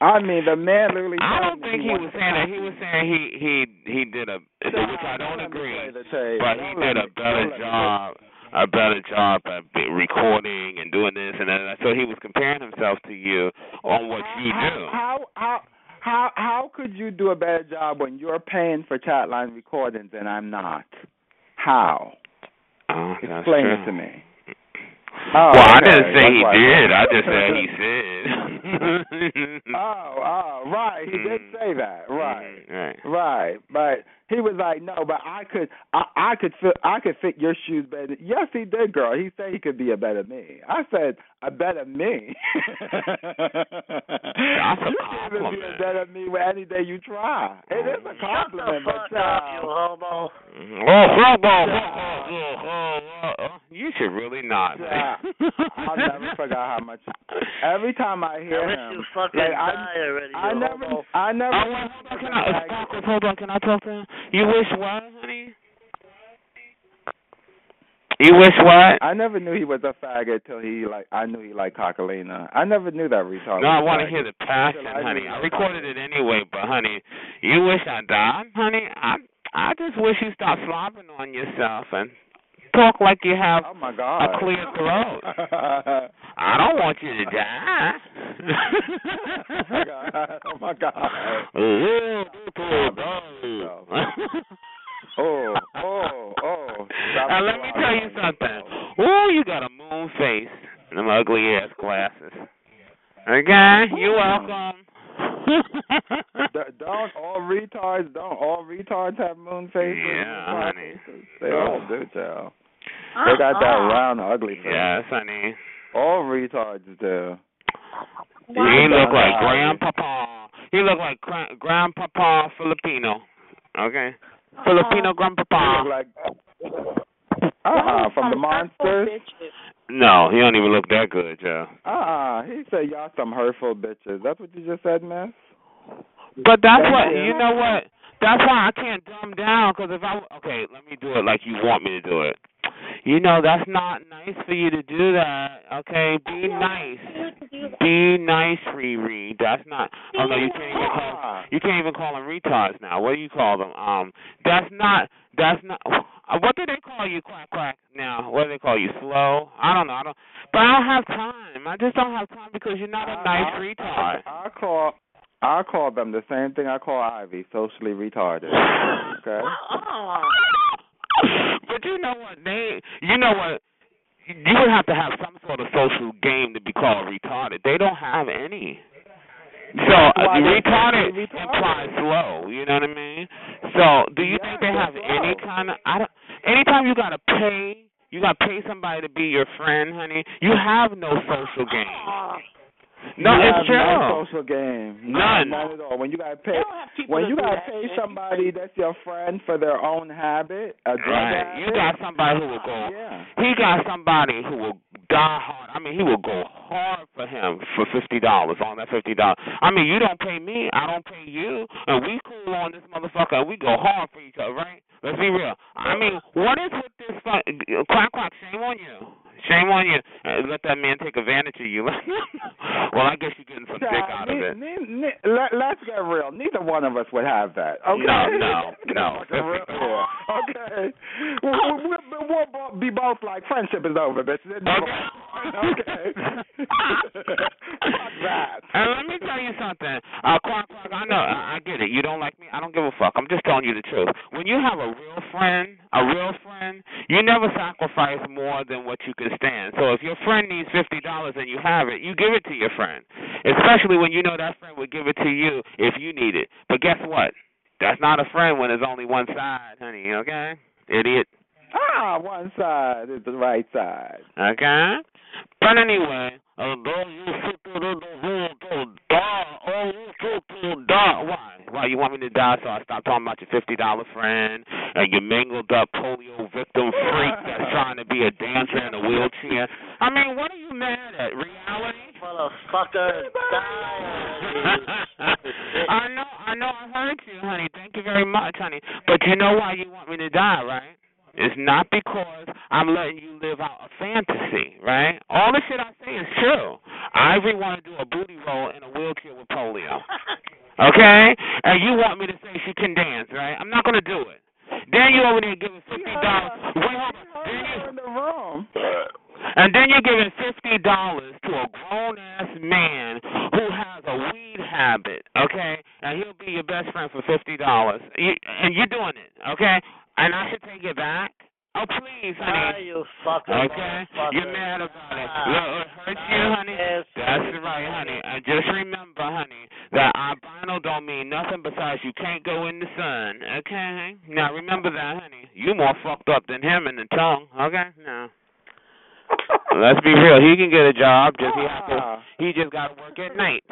Speaker 2: I mean, the man literally.
Speaker 7: I don't think he was saying that. He was saying he he he did a which I don't agree,
Speaker 2: play the tape.
Speaker 7: but he did a better
Speaker 2: don't let me
Speaker 7: job a better job at recording and doing this and that. So he was comparing himself to you on what you do.
Speaker 2: How how how how could you do a better job when you're paying for chatline recordings and I'm not? How?
Speaker 7: Oh,
Speaker 2: Explain it to me. Oh,
Speaker 7: well, I didn't say
Speaker 2: That's
Speaker 7: he did. I just said he said.
Speaker 2: oh, oh, right. He did mm. say that. Right. Mm-hmm.
Speaker 7: Right.
Speaker 2: Right, but he was like, no, but I could, I, I could fit, I could fit your shoes better. Yes, he did, girl. He said he could be a better me. I said a better me.
Speaker 7: That's a
Speaker 2: you can even be a better me with any day you try. It is a mm-hmm. compliment, but child.
Speaker 8: Uh, homo. Mm-hmm.
Speaker 7: Oh, football, football. Uh-uh. You should really not,
Speaker 2: Yeah. I'll never forget how much. Every time I hear
Speaker 8: I wish
Speaker 2: him,
Speaker 8: you fucking
Speaker 2: like, I,
Speaker 8: die already,
Speaker 2: I
Speaker 8: you
Speaker 2: never,
Speaker 8: homo.
Speaker 2: I never.
Speaker 7: Oh, wait, hold on, can I, uh, Sparkles, hold on, can I talk to him? You wish what, honey? You wish what?
Speaker 2: I never knew he was a faggot till he like. I knew he liked Cockalina. I never knew that retard.
Speaker 7: No, I want to hear the passion, honey. I recorded it anyway, but honey, you wish I died, honey. I I just wish you stop slobbing on yourself and talk like you have
Speaker 2: Oh my God.
Speaker 7: a clear throat. I don't want you to die.
Speaker 2: oh my God. Oh my God.
Speaker 7: Oh.
Speaker 2: Oh, oh, oh. Stop
Speaker 7: Now let me tell you something. Ooh, you got a moon face and them ugly ass glasses. Okay, you're welcome.
Speaker 2: Don't all retards don't all retards have moon faces?
Speaker 7: Yeah, honey.
Speaker 2: They all do, child. They got that round ugly face.
Speaker 7: yes, honey.
Speaker 2: All retards do.
Speaker 7: He look like grandpapa. He look like gra- grandpapa Filipino. Okay, Filipino
Speaker 2: He
Speaker 7: grandpapa.
Speaker 2: look like uh-uh, from the monsters.
Speaker 7: No, he don't even look that good, Joe.
Speaker 2: Uh-uh. He said y'all some hurtful bitches. That's what you just said, miss?
Speaker 7: But that's
Speaker 2: Thank
Speaker 7: what
Speaker 2: you.
Speaker 7: you know. What that's why I can't dumb down. Because if I okay, let me do it like you want me to do it. You know that's not nice for you to do that. Okay, be nice. Be nice, Riri. That's not. Oh no, you can't even call. You can't even call them retards now. What do you call them? Um, that's not. That's not. uh, What do they call you, quack quack? Now, what do they call you? Slow? I don't know. I don't. But I don't have time. I just don't have time because you're not a nice retard.
Speaker 2: I call I call them the same thing I call Ivy, socially retarded. Okay?
Speaker 7: but you know what? They, you know what? You would have to have some sort of social game to be called retarded. They don't have any. So uh, retarded
Speaker 2: retarded.
Speaker 7: implies slow. You know what I mean? So do you think they have any kind of? I don't. Anytime you gotta pay, you gotta pay somebody to be your friend, honey. You have no social game. No,
Speaker 2: You
Speaker 7: it's
Speaker 2: have
Speaker 7: true.
Speaker 2: No social game.
Speaker 7: None.
Speaker 2: None at all. When you gotta pay when you gotta
Speaker 8: that,
Speaker 2: pay somebody that's your friend for their own habit, a drug
Speaker 7: Right.
Speaker 2: habit.
Speaker 7: You got somebody who will go.
Speaker 2: Yeah.
Speaker 7: He got somebody who will die hard. I mean, he will go hard for him for fifty dollars on that fifty dollars. I mean, you don't pay me, I don't pay you, and we cool on this motherfucker. and We go hard for each other, right? Let's be real. I mean, what is with this? fu- Quack quack. Shame on you. Shame on you. Uh, let that man take advantage of you. well, I guess you're getting some dick out of it.
Speaker 2: ne- ne- let, let's get real. Neither one of us would have that. Okay.
Speaker 7: No, no, no.
Speaker 2: Get real here. Okay. we, we, we, we'll be both like friendship is over, bitch. Okay. Fuck that.
Speaker 7: And let me tell you something, uh, Quack Quack. I know, I, I get it. You don't like me. I don't give a fuck. I'm just telling you the truth. When you have a real friend, a real friend, you never sacrifice more than what you can stand. So if your friend needs fifty dollars and you have it, you give it to your friend. Especially when you know that friend would give it to you if you need it. But guess what? That's not a friend when there's only one side, honey. Okay, idiot.
Speaker 2: Ah, one side is the right side.
Speaker 7: Okay? But anyway, although you sit to the room to die, oh, you sit to die. Why? Why you want me to die so I stop talking about your fifty dollar friend and your mangled up polio victim freak that's trying to be a dancer in a wheelchair? I mean, what are you mad at? Reality?
Speaker 8: Motherfucker, die.
Speaker 7: I know, I know, I heard you, honey. Thank you very much, honey. But you know why you want me to die, right? It's not because I'm letting you live out a fantasy, right? All the shit I say is true. Ivory want to do a booty roll in a wheelchair with polio, okay? And you want me to say she can dance, right? I'm not gonna do it. Then you over there giving fifty dollars. Wait, hold on.
Speaker 2: In the room.
Speaker 7: and then you're giving fifty dollars to a grown ass man who has a weed habit, okay? And he'll be your best friend for fifty dollars. And you're doing it, okay? And I should take it back, Oh, please, honey.
Speaker 8: Ah, you fucking
Speaker 7: Okay?
Speaker 8: motherfucker.
Speaker 7: You're mad about it. Ah.
Speaker 8: Die.
Speaker 7: Look, it hurts you, ah, honey.
Speaker 8: Yes.
Speaker 7: That's right, honey. And just remember, honey, that albino don't mean nothing besides you can't go in the sun. Okay? Now remember that, honey. You more fucked up than him in the tongue. Okay? No. Let's be real. He can get a job. Just he have to.
Speaker 2: Ah.
Speaker 7: He just got to work at night.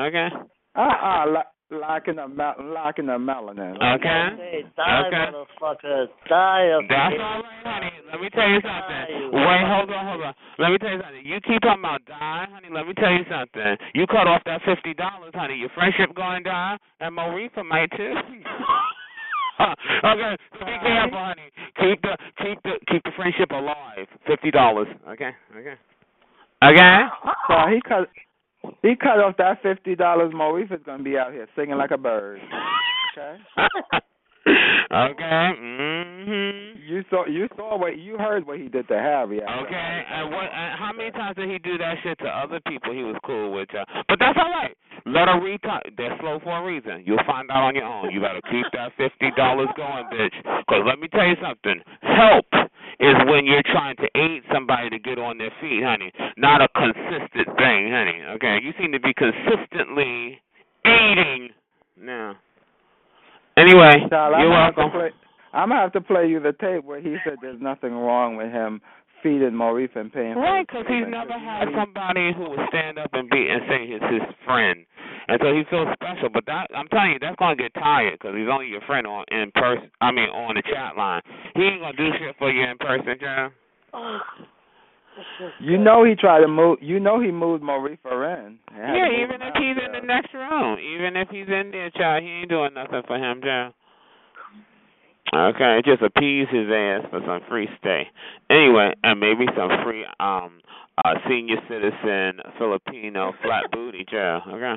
Speaker 7: Okay.
Speaker 2: Uh-uh, locking the mel- locking the melanin.
Speaker 7: Okay.
Speaker 8: Hey, die,
Speaker 7: Okay.
Speaker 8: motherfucker. Die of
Speaker 7: That's all right, honey. Let me tell you something. Wait, hold on, hold on. Let me tell you something. You keep talking about die, honey. Let me tell you something. You cut off that fifty dollars, honey. Your friendship going to die, and Maurifa might too. okay, so be careful, honey. Keep the keep the keep the friendship alive. Fifty dollars. Okay, okay, okay.
Speaker 2: So he cut he cut off that fifty dollars. more. Maurice is gonna be out here singing like a bird. Okay.
Speaker 7: okay. Mhm.
Speaker 2: You saw you saw what you heard what he did to Harry.
Speaker 7: Okay, and what? And how many times did he do that shit to other people? He was cool with you, but that's all right. Let her retire. They're slow for a reason. You'll find out on your own. You better keep that fifty dollars going, bitch. Because let me tell you something. Help is when you're trying to aid somebody to get on their feet, honey. Not a consistent thing, honey. Okay, you seem to be consistently aiding. No. Anyway,
Speaker 2: Child, I'm
Speaker 7: you're
Speaker 2: gonna
Speaker 7: welcome.
Speaker 2: play- I'm gonna have to play you the tape where he said there's nothing wrong with him feeding Maurice and paying for
Speaker 7: Right, because he's never had somebody who would stand up and be and say he's his friend, and so he feels special. But that I'm telling you, that's gonna get tired because he's only your friend on in person. I mean, on the chat line. He ain't gonna do shit for you in person, John.
Speaker 2: You know he tried to move. You know he moved Maurice in. He
Speaker 7: Yeah, even if he's
Speaker 2: there.
Speaker 7: in the next room, even if he's in there, child, he ain't doing nothing for him, John. Okay, just appease his ass for some free stay. Anyway, and maybe some free um uh senior citizen Filipino flat booty, child. Okay.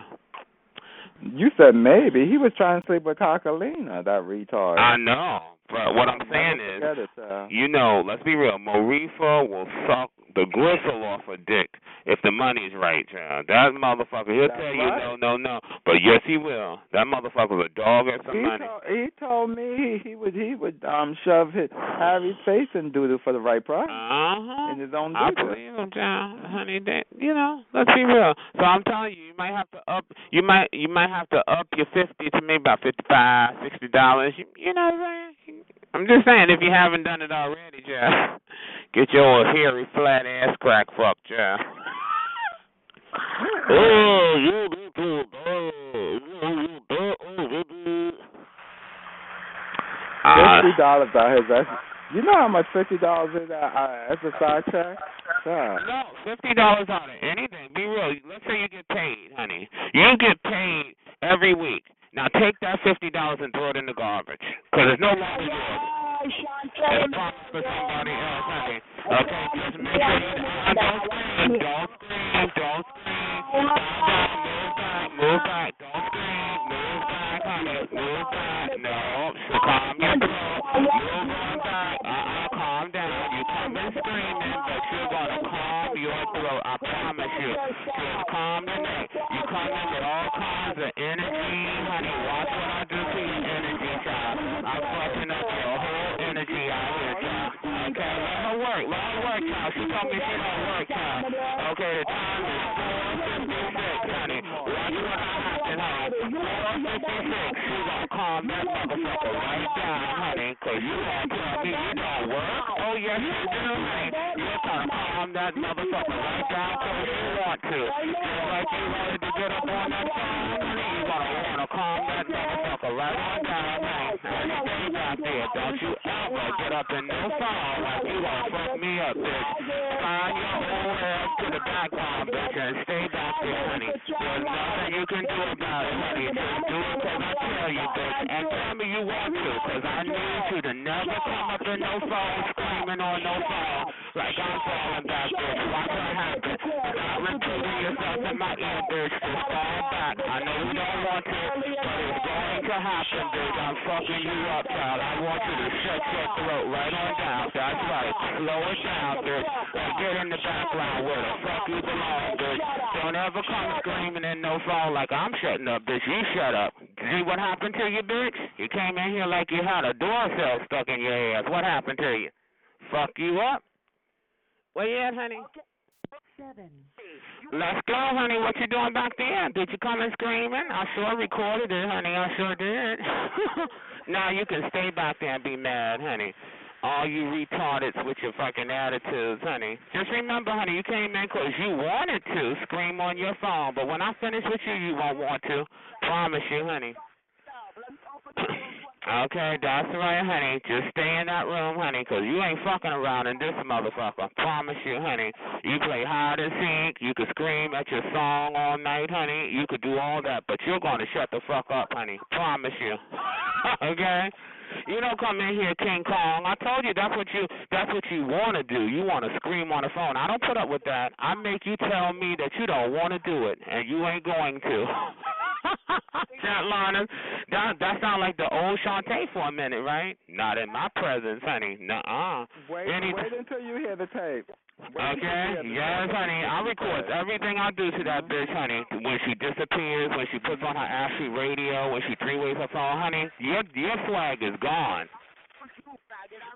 Speaker 2: You said maybe he was trying to sleep with Cocalina, that retard.
Speaker 7: I know, but what I'm saying is,
Speaker 2: Forget it, child.
Speaker 7: you know, let's be real. Morifa will suck the gristle off a dick if the money's right, child. That motherfucker, he'll
Speaker 2: That's
Speaker 7: tell you
Speaker 2: right.
Speaker 7: no, no, no. But yes, he will. That motherfucker's a dog at some
Speaker 2: He
Speaker 7: money.
Speaker 2: told, he told me he would he would um shove his Harry's face in doodle for the right price
Speaker 7: Uh-huh.
Speaker 2: in his own
Speaker 7: I believe him, John. Honey, that you know, let's be real. So I'm telling you, you might have to up you might you might have to up your fifty to maybe about fifty five, sixty dollars. You, you know what I'm saying? I'm just saying if you haven't done it already, John. Get your hairy flat ass crack fucked, John. oh, you do too. Oh, you do. Oh, you do. Uh,
Speaker 2: Fifty dollars out his that's you know how much fifty dollars is uh, uh, as a side check? God.
Speaker 7: No, fifty dollars on it. Anything. Be real. Let's say you get paid, honey. You get paid every week. Now take that fifty dollars and throw it in the garbage, because it's no longer yours. It's promised for somebody else, honey. Okay, just make sure you don't scream, don't scream, don't scream. Move back, move back, don't scream, move back, honey, move back. No, so calm your throat, move back. Uh-uh, calm down. You come in screaming, but you're gonna calm your throat. I promise you. Just calm the neck. You come in with all kinds of energy, honey. Watch what I do to your energy, child. I'm fucking up your whole energy out here, child. Okay, let her work. Let her work, told me she don't work, child. Okay, the time is 4.56, honey. Watch what happens, honey. 4.56. She gonna calm that motherfucker right down, honey. Cause you gonna tell me you don't work? Oh, yes, you do, honey. You're gonna calm that motherfucker right down cause you want to. Just like you wanted to get up on that phone, honey. You gonna wanna calm that motherfucker right on down, honey. You stay back there. Don't you ever get up in no phone like you gonna fuck me up, bitch. Find your old ass to the background, bitch, and stay back there, honey. There's nothing you can do about it, honey. Just do it cause I tell you, bitch. And tell me you want to, cause I need you to never come up in no phone screaming on no phone like I'm falling back, bitch. Watch what happens. Stop repeating yourself in my ear, bitch. Just fall back. I know you don't want to, but it's to happen, bitch. I'm fucking you up, child. I want you to shut your throat right on down. That's right. Slow it down, bitch. And get in the background where the fuck you belong, bitch. Don't ever come screaming in no phone like I'm shutting up, bitch. You shut up. See what happened to you, bitch? You came in here like you had a door cell stuck in your ass. What happened to you? fuck you up. Where you at, honey?
Speaker 4: Seven.
Speaker 7: Let's go, honey. What you doing back there? Did you come in screaming? I sure recorded it, honey. I sure did. now you can stay back there and be mad, honey. All you retardeds with your fucking attitudes, honey. Just remember, honey, you came in 'cause you wanted to scream on your phone, but when I finish with you, you won't want to. Promise you, honey. Okay, that's right, honey. Just stay in that room, honey, 'cause you ain't fucking around in this motherfucker. I Promise you, honey. You play hide and seek. You could scream at your song all night, honey. You could do all that, but you're going to shut the fuck up, honey. Promise you. okay? You don't come in here, King Kong. I told you that's what you that's what you want to do. You want to scream on the phone. I don't put up with that. I make you tell me that you don't want to do it, and you ain't going to. Chat Lana, that that sound like the old Shantae for a minute, right? Not in my presence, honey. Nuh-uh.
Speaker 2: Wait,
Speaker 7: Any-
Speaker 2: wait until you hear the tape.
Speaker 7: Okay. Yes, honey. I record everything I do to that bitch, honey. When she disappears, when she puts on her Ashley radio, when she three ways her phone, honey. Your your flag is gone.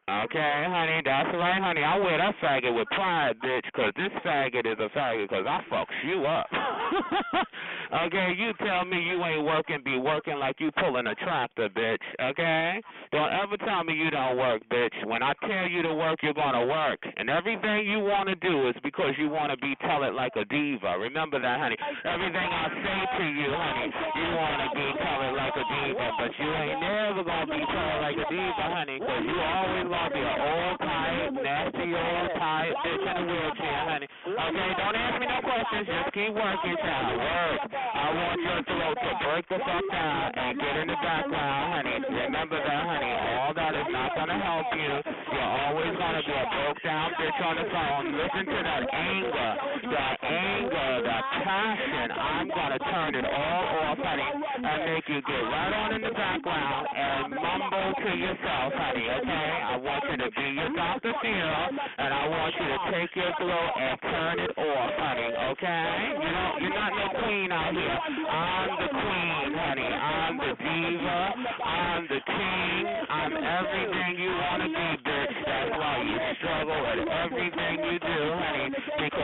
Speaker 7: Okay, honey, that's right, honey. I wear that faggot with pride, bitch, 'cause this faggot is a faggot 'cause I fucks you up. okay, you tell me you ain't working, be working like you pulling a tractor, bitch, okay? Don't ever tell me you don't work, bitch. When I tell you to work, you're gonna work. And everything you want to do is because you want to be tell it like a diva. Remember that, honey. Everything I say to you, honey, you want to be tell it like a diva, but you ain't never gonna be tell it like a diva, honey, 'cause you always gonna be an old tired, nasty old tired bitch in a wheelchair, honey. Okay, don't ask me no questions. Just keep working, child. Work. I want your throat to break the fuck down and get in the background, honey. Remember that, honey. All that is not gonna help you. You're always gonna be a broke down bitch on the phone. Listen to that anger, that anger, that passion. I'm gonna turn it all off, honey, and make you get right on in the background and mumble to yourself, honey. Okay? I want you to be your Dr. Phil, and I want you to take your throat and turn it off, honey. Okay? You know, you're not no queen out here. I'm the queen, honey. I'm the diva. I'm the king. I'm everything you want to be, bitch. That's why you struggle at everything you do, honey,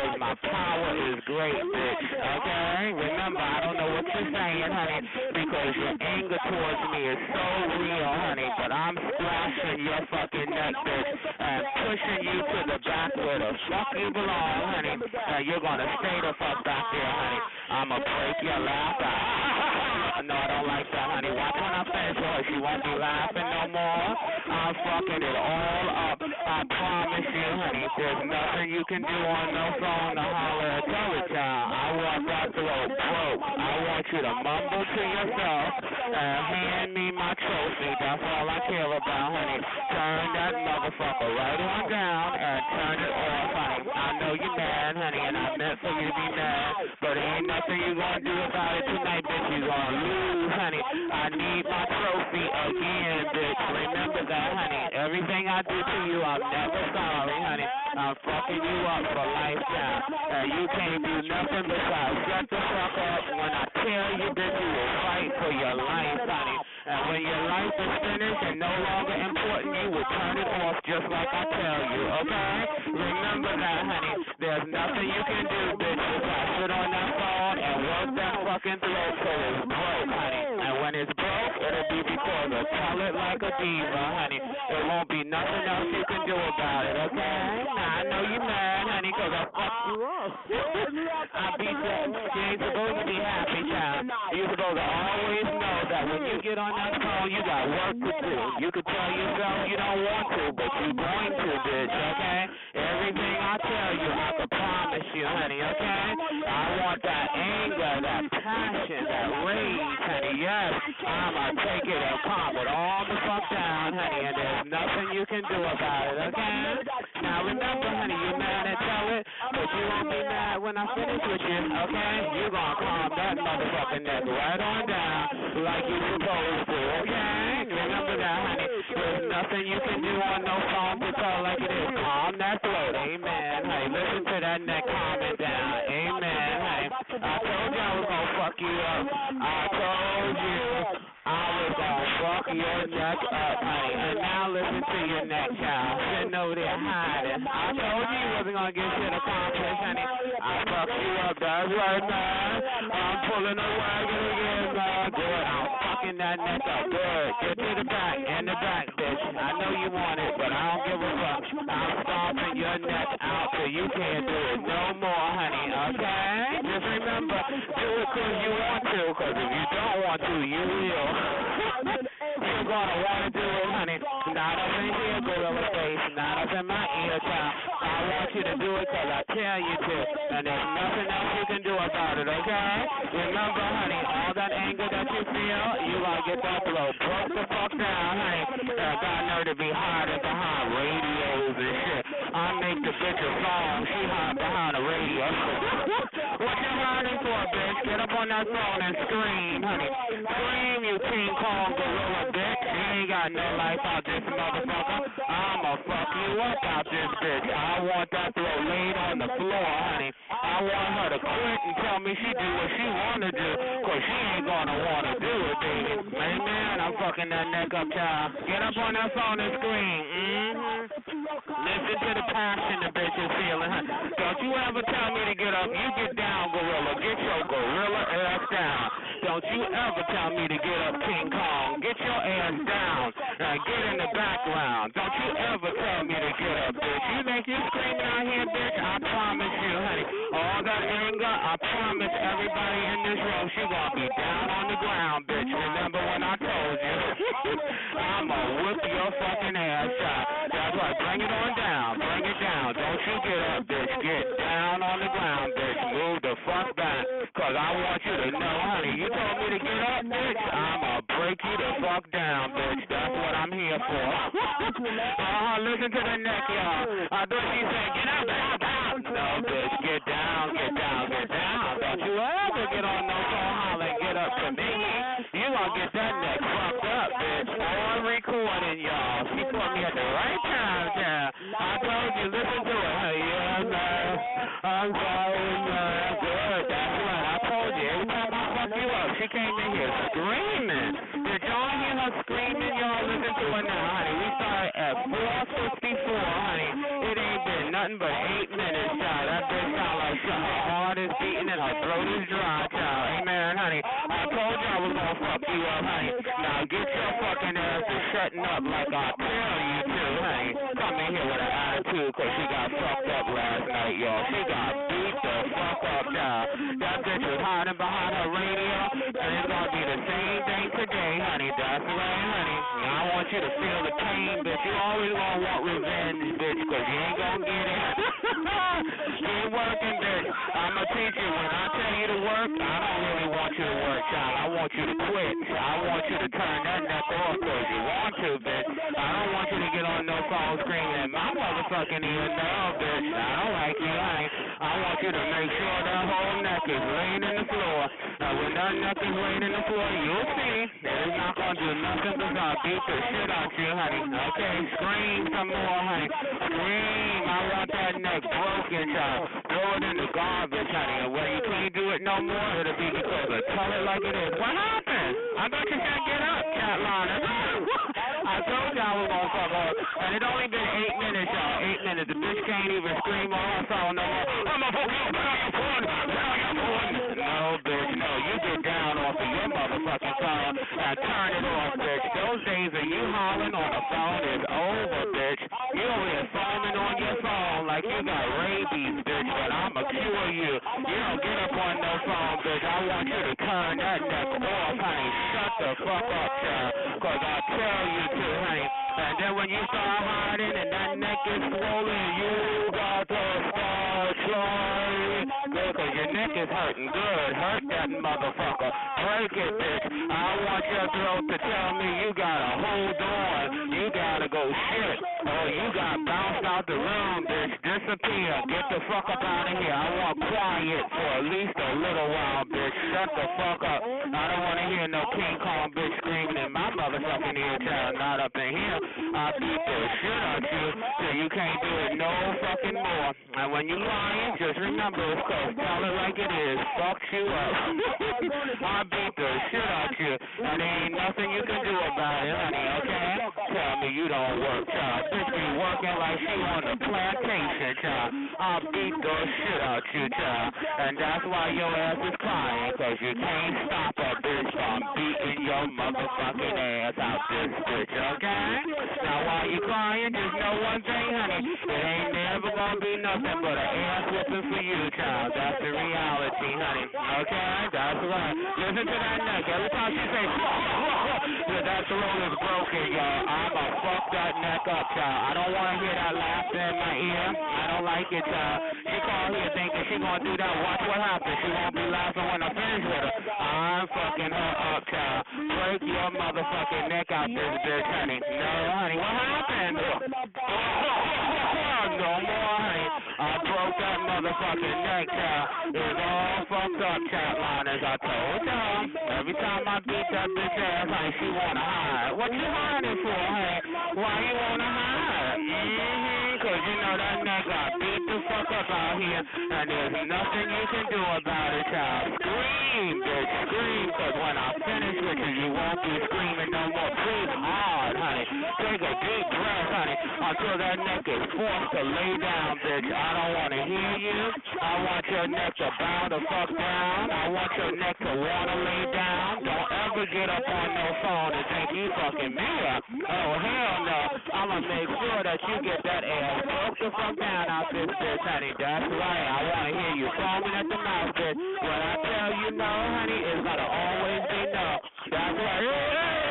Speaker 7: because my power is great, bitch. Okay? Remember, I don't know what you're saying, honey, because your anger towards me is so real, honey, but I'm splashing your fucking neck, bitch, and pushing you to the back where the fuck you belong, honey, and you're gonna stay the fuck back there, honey. I'ma break your laugh out. No, I don't like that, honey. Watch when I finish her. She won't be laughing no more. I'm fucking it all up. I promise you, honey. There's nothing you can do on no phone to holler at tell. I want that throat broke. I want you to mumble to yourself and hand me my trophy. That's all I care about, honey. Turn that motherfucker right on down and turn it off, honey. I know you're mad, honey, and I meant for you to be mad, but ain't nothing you gonna do about it tonight, bitch. You gonna lose, honey. I need my trophy again, bitch. Remember that, honey. Everything I do to you, I'm never sorry, honey. I'm fucking you up for lifetime, and you can't do nothing besides shut the fuck up when I tell you that you will fight for your life, honey. And when your life is finished and no longer important, you will turn it off just like I tell you, okay? Remember that, honey. There's nothing you can do, bitch, besides sit on that phone and work that fucking throat till it's broke, honey. And when it's broke, it'll be of tell it like a diva, honey. There won't be nothing else you can do about it, okay? Now, I know you're mad, honey, because I fucked you up. I beat you. You ain't supposed to be happy, child. You're supposed to always know when you mm. get on that phone, you got work to do. You could tell yourself you don't want to, but you're going to, bitch, okay? Everything I tell you, I can promise you, honey, okay? I want that anger, that passion, that rage, honey, yes. I'ma take it and calm it all the fuck down, honey, and there's nothing you can do about it, okay? Now remember, honey, you're you won't be mad when I finish with you, okay? You're gonna calm that motherfucking neck right on down like you supposed to, okay? Remember that, honey. There's nothing you can do on no phone to tell like it is. Calm that throat, amen. Hey, listen to that neck calming down, amen. Hey, I told you I was gonna fuck you up. I told you I was gonna fuck your neck up, honey. And now listen to your neck, child. Sitting over there hiding. I told you you wasn't gonna get you shit accomplished, honey. I fuck you up, that's right, man. I'm pulling the wagon again, man. Good, I'm fucking that neck up. Good. Get to the back, in the back, bitch. I know you want it, but I don't give a fuck. I'm stomping your neck out so you can't do it no more, honey, okay? You to do it because I tell you to. And there's nothing else you can do about it, okay? Remember, honey, all that anger that you feel, you gonna get that blow broke the fuck down, honey. Uh, got nerve to be hiding behind radios and shit. I make the bitch a song, she hide behind a radio. what you hiding for, bitch? Get up on that phone and scream, honey. Scream, you King Kong gorilla, bitch. Got no life out this motherfucker. I'ma fuck you up out this bitch. I want that throat laid on the floor, honey. I want her to quit and tell me she do what she wanna do, cause she ain't gonna wanna do it, baby. Amen. I'm fucking that neck up, child. Get up on that phone and scream. Mm-hmm. Listen to the passion the bitch is feeling. Huh? Don't you ever tell me to get up. You get down, gorilla. Get your gorilla ass down. Don't you ever tell me to get up, King Kong. Get your ass down. Now get in the background. Don't you ever tell me to get up, bitch. You think you screaming out here, bitch? I promise you, honey. All that anger, I promise everybody in this room, she gonna be down on the ground, bitch. Remember when I told you? I'ma whip your fucking ass out. That's right. Bring it on down. Bring it down. Don't you get up, bitch. Get down on the ground, bitch. Move the fuck back. Cause I want you to know, honey, you told me to get up, bitch. I'ma break you the fuck down, bitch. That's what I'm here for. uh-huh. Listen to the neck, y'all. I thought she said, get up, get down. No, bitch. Get down, get down, get down. Up like oh, I tell you to, honey. Come in here with an attitude because she got fucked up last night, y'all. She got beat the fuck up, child. That bitch was hiding behind her radio, and it's gonna be the same thing today, honey. That's right, honey. I want you to feel the pain, bitch. You always gonna want revenge, bitch, because you ain't gonna get it. ain't working, bitch. I'ma teach you. When I tell you to work, I don't really want you to work, child. I want you to quit. I want you to turn that neck off because bitch. I don't want you to get on no phone screaming in my motherfucking ear. No, bitch. I don't like you, honey. I want you to make sure that whole neck is laying in the floor. Now, when that neck is laying in the floor, you'll see that it's not going to do nothing but I'll beat the shit out you, honey. Okay, scream some more, honey. Scream. I want that neck broken, child. Throw it in the garbage, honey. And when you can't do it no more, it'll be because of tell it like it is. What happened? I thought you said get up, Catliner. I told I was gonna fuck her. And it only been eight minutes, y'all. Eight minutes. The bitch can't even scream on her phone no more. I'm a fuck you, your phone. Put your phone. No, bitch, no. You get down off of your motherfucking phone and turn it off, bitch. Those days of you hollering on the phone is. You over here foaming on your phone like you got rabies, bitch. But I'ma cure you. You don't get up on no phone, bitch. I want you to turn that neck off, honey. Shut the fuck up, child. Cause I tell you to, honey. And then when you start hiding and that neck is swollen, you got to start trying. Is hurting good. Hurt that motherfucker. Break it, bitch. I want your throat to tell me you gotta hold on. You gotta go shit. Or you got bounced out the room, bitch. Disappear. Get the fuck up out of here. I want quiet for at least a little while, bitch. Shut the fuck up. I don't wanna hear no King Kong bitch screaming in my motherfucking ear, child. Not up in here. I'll beat the shit out you till you can't do it no fucking more. And when you lying, just remember, it's cause tell it like it is. Fucked you up. I beat the shit out you, and there ain't nothing you can do about it, honey, okay? Tell me you don't work, child. Bitch be working like she on the plantation, child. I beat the shit out you, child. And that's why your ass is crying, cause you can't stop a bitch from beating your motherfucking ass out this bitch, okay? Now while you crying, just know one thing, honey. It ain't never gonna be nothing but an ass whooping for you, child. That's the reality, honey. Okay? That's right. Listen to that neck. Every time she say, that throat is broken, y'all. I'ma fuck that neck up, child. I don't wanna hear that laughter in my ear. I don't like it, child. She called here thinking she gonna do that. Watch what happens. She won't be laughing when I finish with her. I'm fucking her up, child. Break your motherfucking neck out this bitch, honey. No, honey. What happened? no more, honey. I broke that motherfucking neck, child. It's all fucked up, chat liners. I told y'all. Every time I beat that bitch ass, honey, she wanna hide. What you hiding for, honey? Why you wanna hide? Mm-hmm. Cause you know that neck got beat the fuck up out here, and there's nothing you can do about it, child. Scream, bitch, scream, cause when I finish with you, you won't be screaming no more. Breathe hard, honey. Take a deep breath, honey, until that neck is forced to lay down, bitch. I don't wanna hear you. I want your neck to bow the fuck down. I want your neck to wanna lay down. Don't ever get up on no phone and think you fucking me up. Oh, hell no. I'ma make sure that you get that ass broke the fuck down out this bitch, honey. That's right. I wanna hear you foaming at the mouth, bitch. When I tell you no, honey, it's gonna always be no. That's right.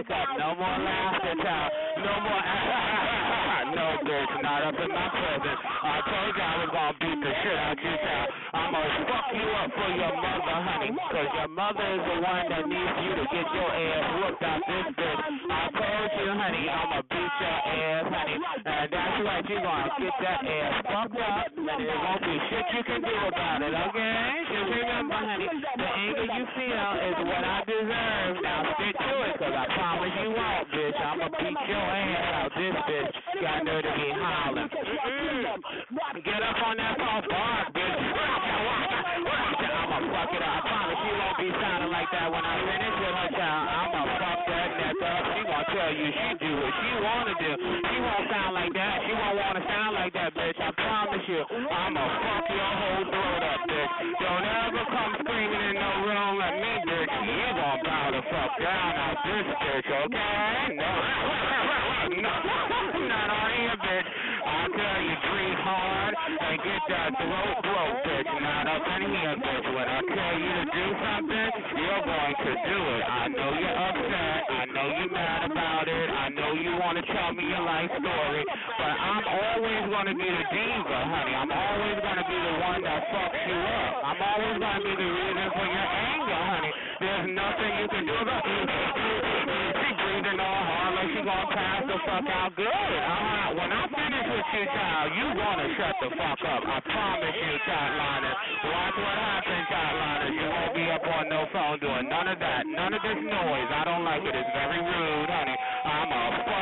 Speaker 7: Neck up. No more laughter, child. No more. no, bitch. Not up in my presence. I told you I was gonna beat the shit out you, child. I'm gonna fuck you up for your mother, honey. Cause your mother is the one that needs you to get your ass whooped out this bitch. I told you, honey, I'ma beat your ass, honey. And that's right, you're gonna get that ass fucked up. And there won't be shit you can do about it, okay? Just remember, honey, the anger you feel is what I deserve. Now stick to it, cause I promise you won't, bitch. I'ma beat your ass out this bitch. Got nerve to be hollering. Mm-mm. Get up on that phone, bark, bitch. I'ma fuck it up. I promise you won't be sounding like that when I finish tell you she do what she wanna do. She won't sound like that. She won't wanna sound like that, bitch. I promise you. I'ma fuck your whole throat up, bitch. Don't ever come screaming in no room at me, bitch. You gonna bow the fuck down out this bitch, okay? No. no. Not on here, bitch. I tell you, breathe hard and get that throat broke, bitch. Not up in here, bitch. When I tell you to do something, you're going to do it. I know you're upset. I know you're mad about know you want to tell me your life story. But I'm always going to be the diva, honey. I'm always going to be the one that fucks you up. I'm always going to be the reason for your anger, honey. There's nothing you can do about it. She breathing all hard like she gonna pass the fuck out good. Uh-huh. When I finish with you, child, you gonna shut the fuck up. I promise you, child. Watch what happens, child liner. You won't be up on no phone doing none of that. None of this noise. I don't like it. It's very rude, honey. I'ma fuck.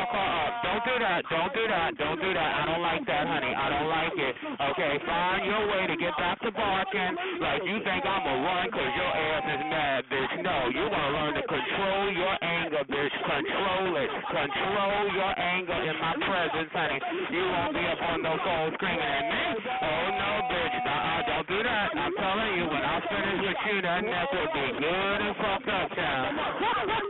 Speaker 7: Don't do that. Don't do that. Don't do that. I don't like that, honey. I don't like it. Okay, find your way to get back to barking like you think I'ma run cause your ass is mad, bitch. No, you wanna learn to control your anger, bitch. Control it. Control your anger in my presence, honey. You won't be up on no phone screaming at me. Oh no, bitch. Nah, don't do that. I'm telling you, when I finish with you, that neck will be good and fucked up, child.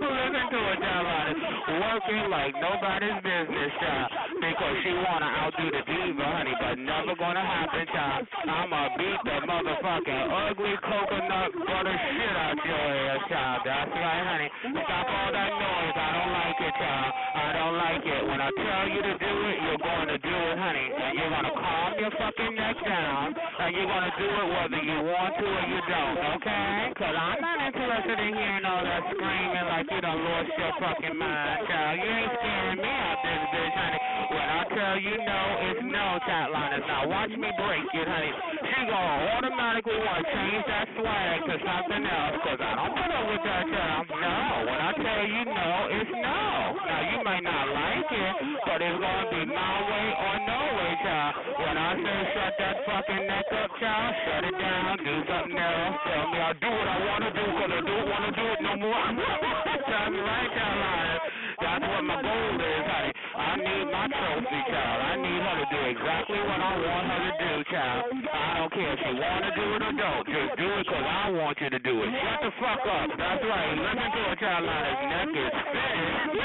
Speaker 7: Listen to it, child. Working like nobody's business, child. Because she wanna outdo the diva, honey, but never gonna happen, child. I'ma beat the motherfucking ugly coconut butter shit out your ass, child. That's right, honey. Stop all that noise. I don't like child. I don't like it. When I tell you to do it, you're going to do it, honey. And you're gonna calm your fucking neck down, and you're gonna do it whether you want to or you don't, okay? Cause I'm not interested in hearing all that screaming like you done lost your fucking mind, child. You ain't scaring me out this tell you no, it's no, liners. Now watch me break it, honey. She gonna automatically want to change that swag to something else, cause I don't put up with that, child. No, when I tell you no, it's no. Now you might not like it, but it's gonna be my way or no way, child. When I say shut that fucking neck up, child. Shut it down, do something else. Tell me I do what I want to do because I don't want to do it no more. Tell me right, Carolina. That's what my goal is, honey. Need my trophy, child. I need her exactly what I want her to do, child. I don't care if she want to do it or don't. Just do it because I want you to do it. Shut the fuck up. That's right. Listen to her, Carolina's neck is finished.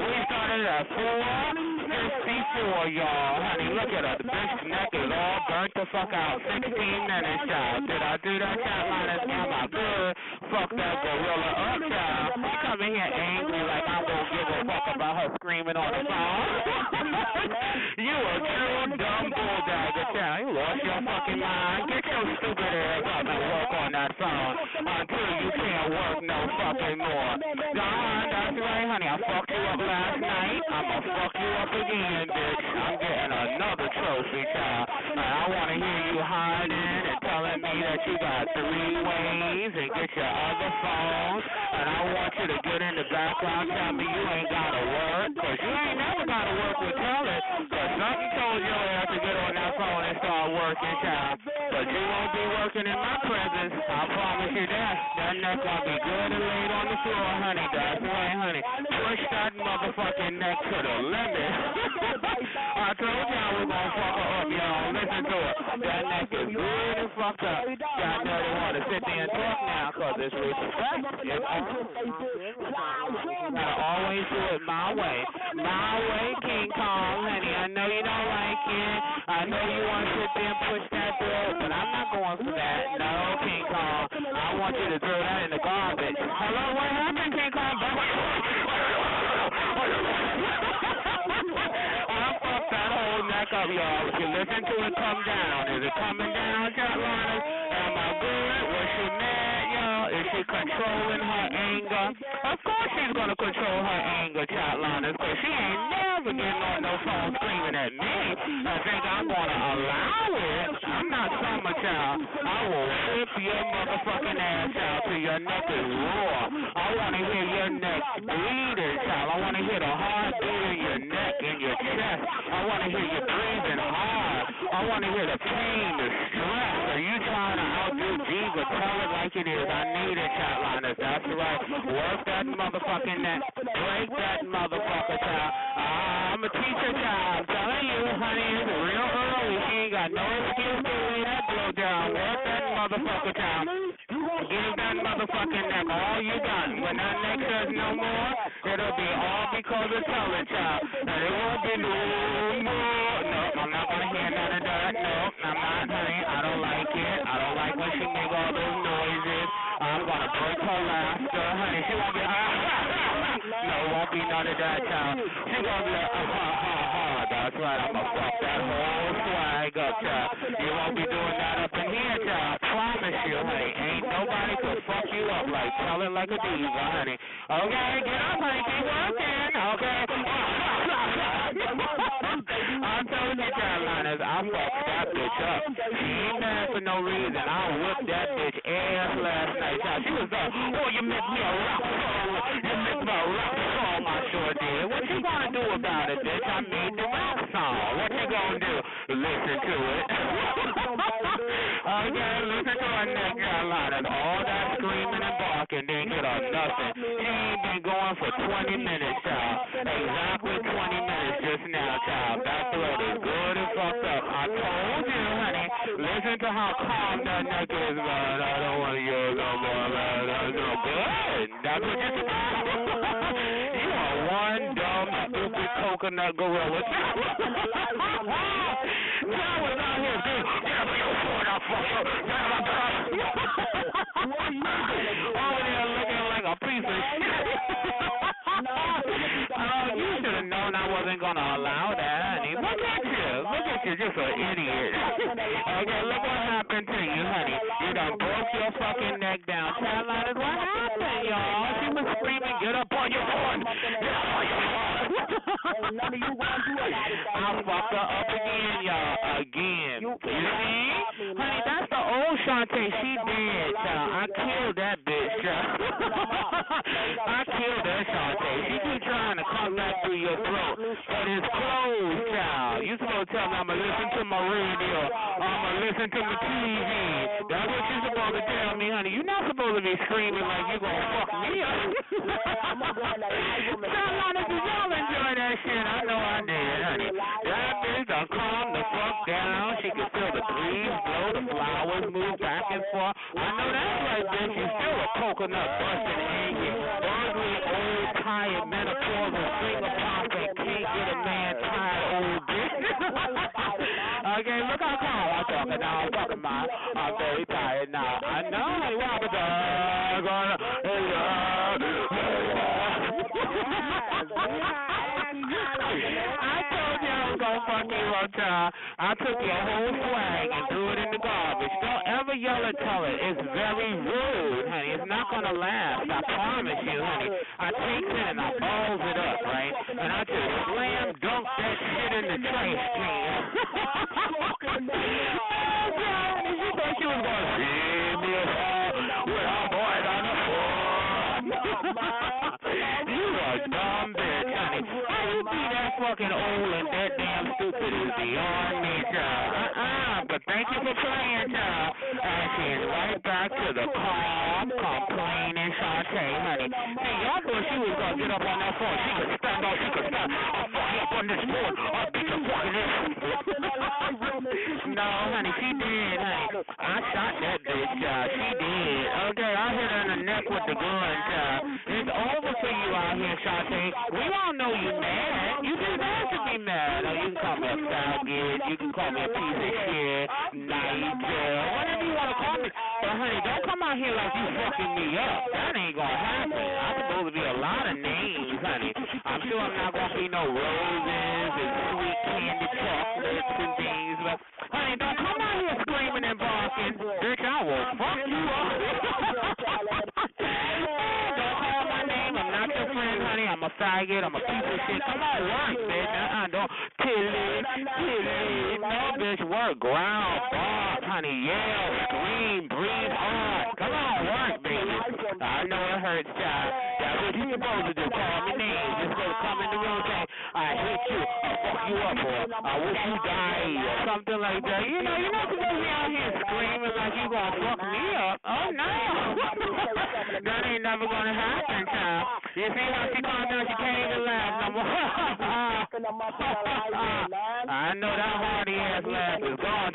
Speaker 7: we started at 4 54, y'all. Honey, look at her. The bitch neck is all burnt the fuck out. 16 minutes, child. Did I do that, Carolina? Am I good? Fuck that gorilla up, child. You come in here angry like I won't give a fuck about her screaming on the phone. you a true dumb bulldagger, child. You lost your fucking mind. Get your stupid ass up and work on that phone until you can't work no fucking more. God, that's right, honey. I fucked you up last night. I'ma fuck you up again, bitch. I'm getting another trophy, child. I want to hear you hiding and telling me that you got three ways and get your other phones. And I want you to get in the background, tell me you ain't got to work, because you ain't never got to work with Kelly. Because something told your ass to get on that phone and start working, child. But you won't in my presence. I promise you that. That neck gonna be good and laid on the floor, honey. That's right, honey. Push that motherfucking neck to the limit. I told y'all we gonna fuck her up, y'all. Listen to it. That neck is good and fucked up. Y'all know they want to sit there and talk now because it's respect. It's gotta always do it my way. My way, King Kong, honey. I know you don't like it. I know you want to sit there and push that through, but I'm not going for that. No, King Kong. I want you to throw that in the garbage. Hello, what happened, King Kong? I fucked that whole neck up, y'all. If you listen to it come down, is it coming down, Carolina? Am I good? Was she mad, y'all? Is she controlling her anger? Of course she's gonna control her anger, Carolina, because she ain't never getting on no phone screaming at me. I think I'm gonna allow it. I'm not summer child. I will whip your motherfucking ass out till your neck is raw. I wanna hear your neck bleeding, child. I wanna hear the heartbeat in your neck and your chest. I wanna hear you breathing I wanna hear the pain, the stress. Are you trying to outdo Diva? Tell it like it is. I need it, Carolina. That's right. Work that motherfucking neck. Break that motherfucker, child. I'm a teacher, child. I'm telling you, honey, it's real early. She ain't got no excuse to lay that blow down. Work that motherfucker, child. Give that motherfucking neck all you got. When that neck says no more, it'll be all because of Teller, child. And it won't be no more. Be none of that, child. She gonna be like, oh, ha ha ha. That's right. I'm gonna fuck that whole swag up, child. You won't be doing that up in here, child. I promise you, honey. Ain't nobody could fuck you up like tell like a diva, honey. Okay, get up, honey. Keep working. Okay. I told you, Carolinas, I fucked that bitch up. She ain't mad for no reason. I whipped that bitch ass last night. She was like, oh, you make me a rap song. You make me a rap song. I sure did. What you gonna do about it, bitch? I made the rap song. What you gonna do? Listen to it. okay, listen to her neck, Carolinas. All that screaming and barking didn't get her nothing. She ain't been going for 20 minutes, child. Exactly 20 minutes just now, child. That throat is good and fucked up. I told you, honey. Listen to how calm that neck is, man. I don't want to hear no more, man. That's no good. That's what you're You are one dumb, stupid coconut gorilla. John was out here, dude. Get up your foot, I'll fuck you. Get up, Over there looking like a piece of shit. Oh, you should have known I wasn't gonna allow that, honey. Look at you. Look at you, just an idiot. okay, look what happened to you, honey. You done broke your fucking neck down. Carolina, what I fucked her up again, y'all. Again. You see? Honey, that's the old Shantae. She dead, child. I killed that bitch. I killed her, Shantae. She keep trying to come back through your throat, but it's closed, child. You supposed to tell me I'ma listen to my radio. I'ma listen to my TV. That's what you supposed to tell me, honey. You're not supposed to be screaming like you gonna fuck me up. Did y'all enjoy that shit? I know I did, honey. That bitch done calm the fuck down. She can feel the breeze blow, the flowers move back and forth. I know that's right, bitch. You still a coconut busting angry, ugly, old, tired, menopausal, finger popping, can't get a man tired, old bitch. okay, look how calm I'm talking now. I'm talking about I'm very tired now. I know, honey. What gonna fuck you up, child. I took your whole swag and threw it in the garbage. Don't ever yell at tell. It's very rude, honey. It's not gonna last. I promise you, honey. I take it and I balls it up, right? And I just slam dunk that shit in the trash can. oh, God. She thought she was gonna see me with our boys on the floor. you a dumb old and that damn stupid is beyond me, child. Uh-uh. But thank you for playing, child. And she's right back to the calm, complaining Shantae, honey. Hey, y'all thought she was gonna get up on that phone. She could stand up, she could stand. You up on this phone. I'll beat your fucking ass. no, honey, she did, honey. I shot that bitch, child. She did. Okay, I hit her in the neck with the gun, child. It's over for you out here, Shantae. We all know you mad. You just have to be mad. Oh, you can call me a faggot. You can call me a piece of shit. Nigel. Whatever you want to call me. But, honey, don't come out here like you fucking me up. That ain't gonna happen. I'm supposed to be a lot of names, honey. I'm sure I'm not gonna be no roses and faggot. I'm a piece of shit. Come on, work, bitch. Uh-uh, don't till it, till it. No, bitch, work. Ground, bark, honey. Yell, scream, breathe hard. Come on, work, baby. I know it hurts, child. That's what you supposed to do. Call me names. Just go come in the room and say, I hate you. I'll fuck you up, or I wish you died, or something like that. You know, you're not supposed to be out here screaming like you gonna fuck. Oh, no. that ain't never gonna happen, child. You see how she calmed down? She can't even laugh no more. I know that hardy ass laugh is gone,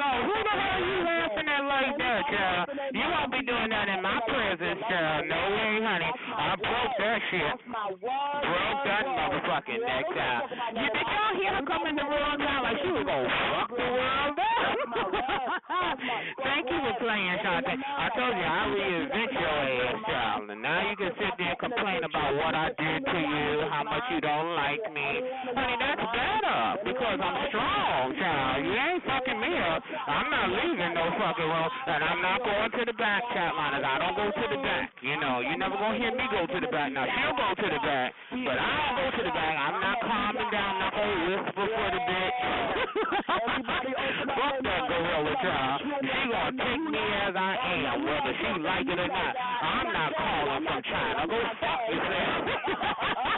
Speaker 7: no, who the hell are you laughing at like that, child? You won't be doing that in my presence, child. No way, honey. I broke that shit. Broke that motherfucking neck, child. You did y'all hear her come in the room, child? Like she was gonna fuck the world up. Thank you for playing, Shantae. I told you I reinvent your ass, child. And now you can sit there and complain about what I did to you, how much you don't like me. Honey, that's better because I'm strong, child. You ain't fucking me up. I'm not leaving no fucking room, and I'm not going to the back, chat liners. I don't go to the back. You know, you never gonna hear me go to the back. Now she'll go to the back, but I don't go to the back. I'm not calming down. Not gonna whisper for the bitch. Fuck that gorilla, child. She gonna take me as I am, whether she like it or not. I'm not calling from China. Go fuck yourself.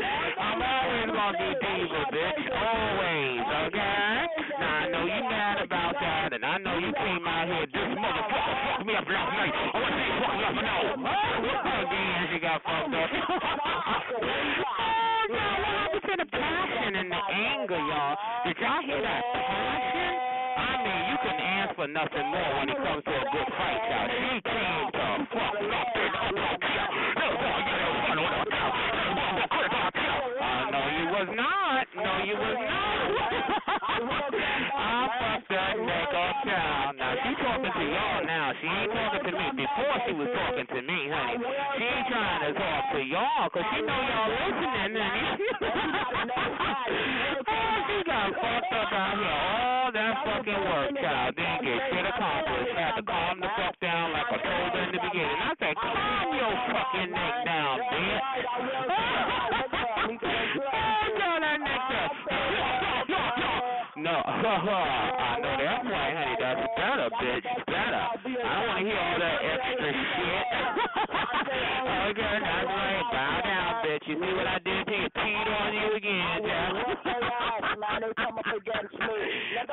Speaker 7: I'm always gonna be diva, bitch. Always, okay? Now I know you mad about that, and I know you came out here, this motherfucker fucked me up last night. I want to say fuck you up now. Again, she got fucked up. oh, no, what happened to the passion and the anger, y'all? Did y'all hear that passion? I mean, you can ask for nothing more when it comes to a good fight, y'all. She came to fuck nothing up, uh, no, you was not. No, you was not. I fucked that neck off child. Now, she talking to y'all now. She ain't talking to me. Before she was talking to me, honey. She ain't trying to talk to y'all because she know y'all listening, honey. oh, she got fucked up out here. All I said, calm your fucking neck down, bitch. oh, girl, that neck up. No, I know that's right, honey. That's better, bitch, better. All that extra shit. okay, that's right. Bow down, bitch. You see what I did to you? Peed on you again, Jeff.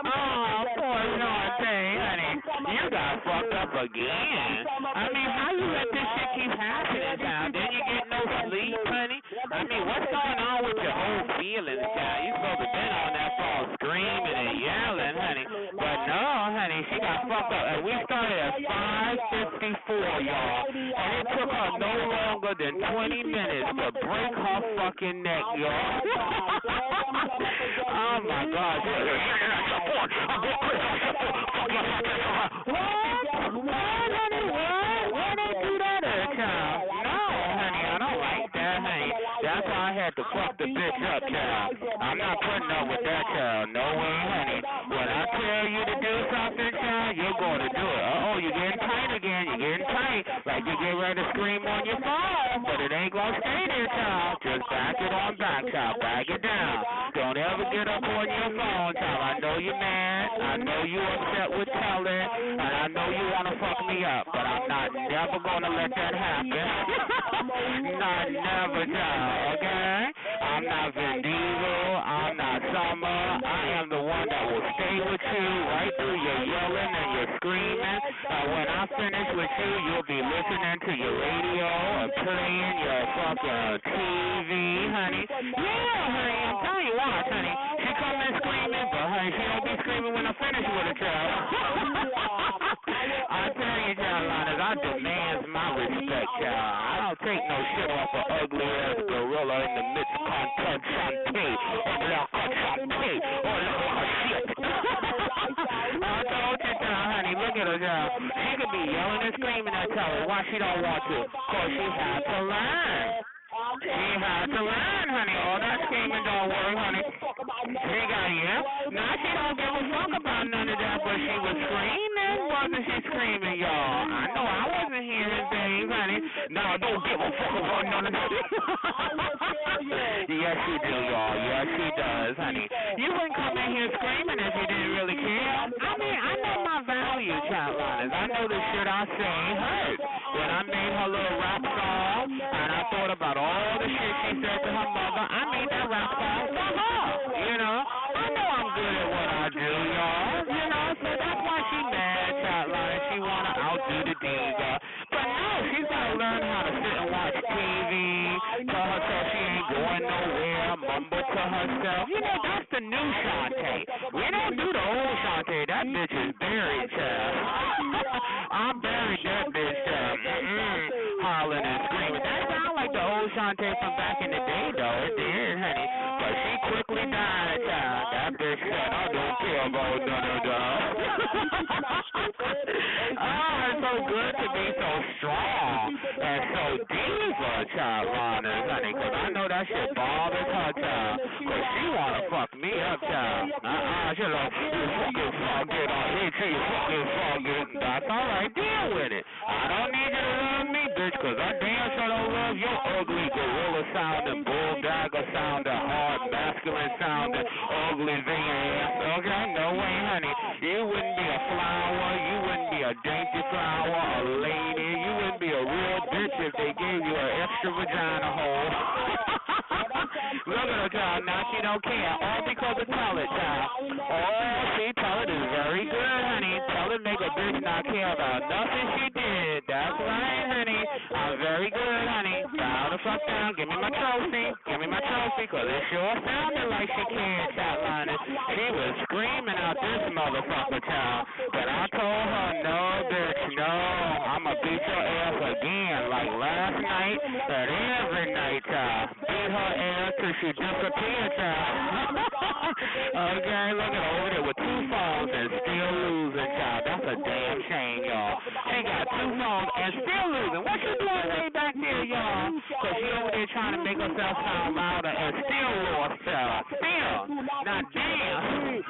Speaker 7: oh, poor Norte, honey. You got fucked up again. I mean, how you let this shit keep happening, child? Then you get no sleep, honey? I mean, what's going on with your whole feelings, child? You supposed to been on that phone screaming and yelling, honey. Up. And we started at 5.54, y'all. And it took her no longer than 20 minutes to break her fucking neck, y'all. oh, my God. What. What? Why they do that to a child? No, honey, I don't like that, honey. Had to fuck the bitch up, child. I'm not putting up with that, child. No way, honey. When I tell you to do something, child, you're going to do it. Uh-oh, you're getting tight again. You're getting tight. Like you get ready to scream on your phone, but it ain't going to stay there, child. Just back it on back, child. Back it down. Don't ever get up on your phone, child. I know you're mad. I know you upset with telling, and I know you want to fuck up, but I'm not never to let that happen. not never, child, okay? I'm not Diesel. I'm not Summer. I am the one that will stay with you right through your yelling and your screaming. And when I finish with you, you'll be listening to your radio and playing your fucking TV, honey. Yeah, honey, I'm telling you what, honey. She come in honey, she don't be screaming when I finish with her, child. I tell you, child, Linus, I demand my respect, child. I don't take no shit off an ugly ass gorilla in the midst of Constante, or La Constante, or La shit. I told you, child, honey, look at her, child. She could be yelling and screaming at tell her. Why she don't want to? Because she had to learn. She had to learn, honey. All that screaming don't work, honey. She got yeah. Now she don't give a fuck about none of that, but she was screaming. Wasn't she screaming, y'all? I know I wasn't hearing things, honey. No, don't give a fuck about none of that. yes, she do, y'all. Yes, she does, honey. You wouldn't come in here screaming if you didn't really care. I mean, I know my value, child liners. I know the shit I say hurts. When I made her little rap song, and I thought about all the shit she said to her mother, I herself. Uh, you know, that's the new Shantae. We don't do the old Shantae. That bitch is buried, child. I buried that bitch, child. Mm-mm. Hollering and screaming. That sound like the old Shantae from back in the day, though. It did, honey. But she quickly died, child. That bitch said, I don't care about none of that. oh, it's so good to be so strong and so diva, child, Lana, honey. Because I know that shit bothers her, child. Because she want to fuck me up, child. Uh-uh, she like, you fucking fuck it. I hate you, you fucking fuck it. That's all right. Deal with it. I don't need you to love me, bitch, because I damn sure don't love your ugly gorilla sounding, bulldagger sounding, hard, masculine sounding, ugly thing ass. Okay? No way, honey. You wouldn't be a flower. You wouldn't be a dainty flower, a lady. You wouldn't be a real bitch if they gave you an extra vagina hole. Look at her, child. Now she don't care. All because of Pellet, child. Oh, see, Pellet is very good, honey. Pellet make a bitch not care about nothing she did. That's right, honey. I'm very good, honey. Bow the fuck down. Give me my trophy. Give me my trophy, because it sure sounded like she cared, Linus. She was screaming out this motherfucker, child. But I told her, no, bitch, no. I'ma beat your ass again, like last night and every night, child. Beat her ass till she disappeared, child. okay, look at over there with two phones and still losing, a damn shame, y'all. She got two phones and still losing. What she doing way back there, y'all? Because she over there trying to make herself sound louder and still lost, child. Still. Now, damn.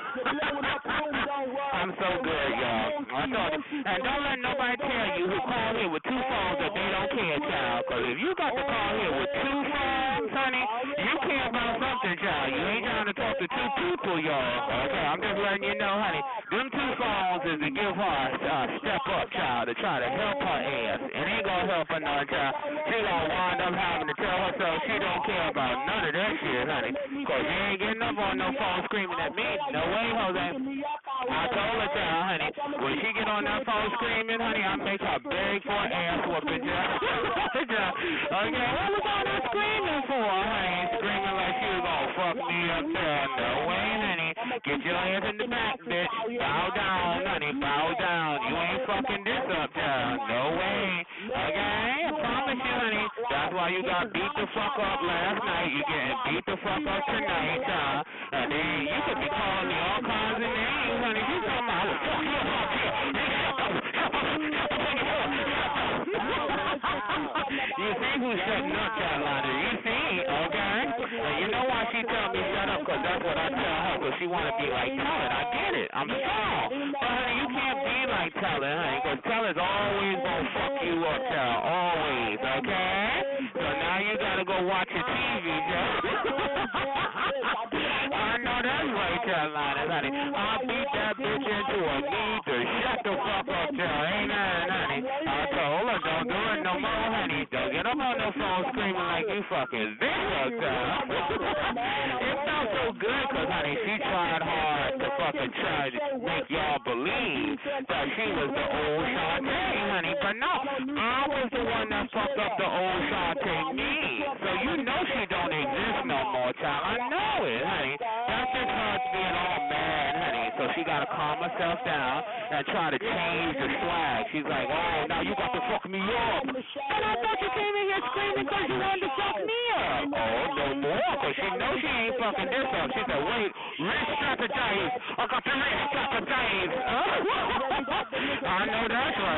Speaker 7: I'm so good, y'all. I told you. And don't let nobody tell you who call here with two phones that they don't care, child. Because if you got to call here with two phones, honey, you care about something, child. You ain't trying the two people, y'all. Okay, I'm just letting you know, honey. Them two phones is to give her a uh, step up, child, to try to help her ass. It ain't gonna help her none, child. She gonna wind up having to tell herself she don't care about none of that shit, honey. Cause you ain't getting up on no phone screaming at me. No way, Jose. I told her, child, honey. When she get on that phone screaming, honey, I make her beg for an ass whooping, child. okay, what was all that screaming for, honey? Screaming like she was me up, child. No way, honey. Get your ass in the back, bitch. Bow down, honey. Bow down. You ain't fucking this up, child. No way. Okay? I promise you, honey. That's why you got beat the fuck up last night. You getting beat the fuck up tonight, child. And then you could be calling me all kinds of names, honey. You talking about I would fuck you up here. You see who's shutting up, Carolina. You see, okay? And you know why she tell me shut up? Because that's what I Because want to be like Teller. I get it. I'm strong. But, honey, you can't be like Teller, honey. Because Teller's always going to fuck you up, child. Always, okay? So now you got to go watch your TV, Joe. I know that's right, Carolina, honey. I'll beat that bitch into a knee to shut the fuck up, child. Ain't that, honey? I told her, don't do it no more, honey. Don't get up on the phone screaming like you fucking this up, child. it felt so honey, she tried hard to fucking try to make y'all believe that she was the old Shantae, honey. But no, I was the one that fucked up the old Shantae me. So you know she don't exist no more, child. I know it, honey. That's just her being all mad, honey. So she got to calm herself down and try to change the swag. She's like, oh, now you got to fuck me up. And I thought you came in here screaming because she wanted to fuck me up. Oh, no more, because she knows she ain't fucking this up. She said, wait, re-strategize. I got to re-strategize. I know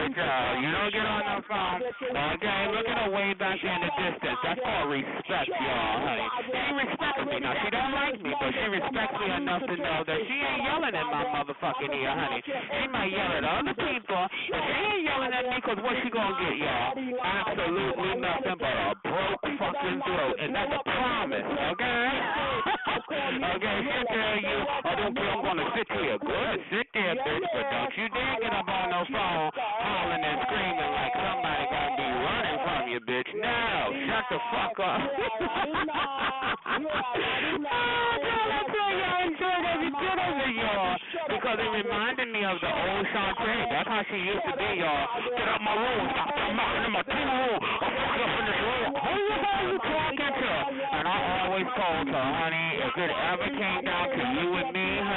Speaker 7: right. You don't get on the phone. Okay, look at her way back in the distance. That's called respect, y'all, honey. She respects me. Now, she don't like me, but she respects me enough to know that she ain't yelling at my motherfucking ear, honey. She might yell at other people, but she ain't yelling at me because what she gonna get, y'all? Absolutely nothing but a broke fucking throat, and that's a promise, okay? okay, she'll you, oh, don't I'm gonna sit here. Good, sit fuck up. oh, girl, I tell you, I enjoyed every bit of it, y'all, because it reminded me of the old Shantae. That's how she used to be, y'all. Get out my room, stop knocking in my room. I'm fucking up in this room. Who the hell you talking to? And I always told her, honey, if it ever came down to you and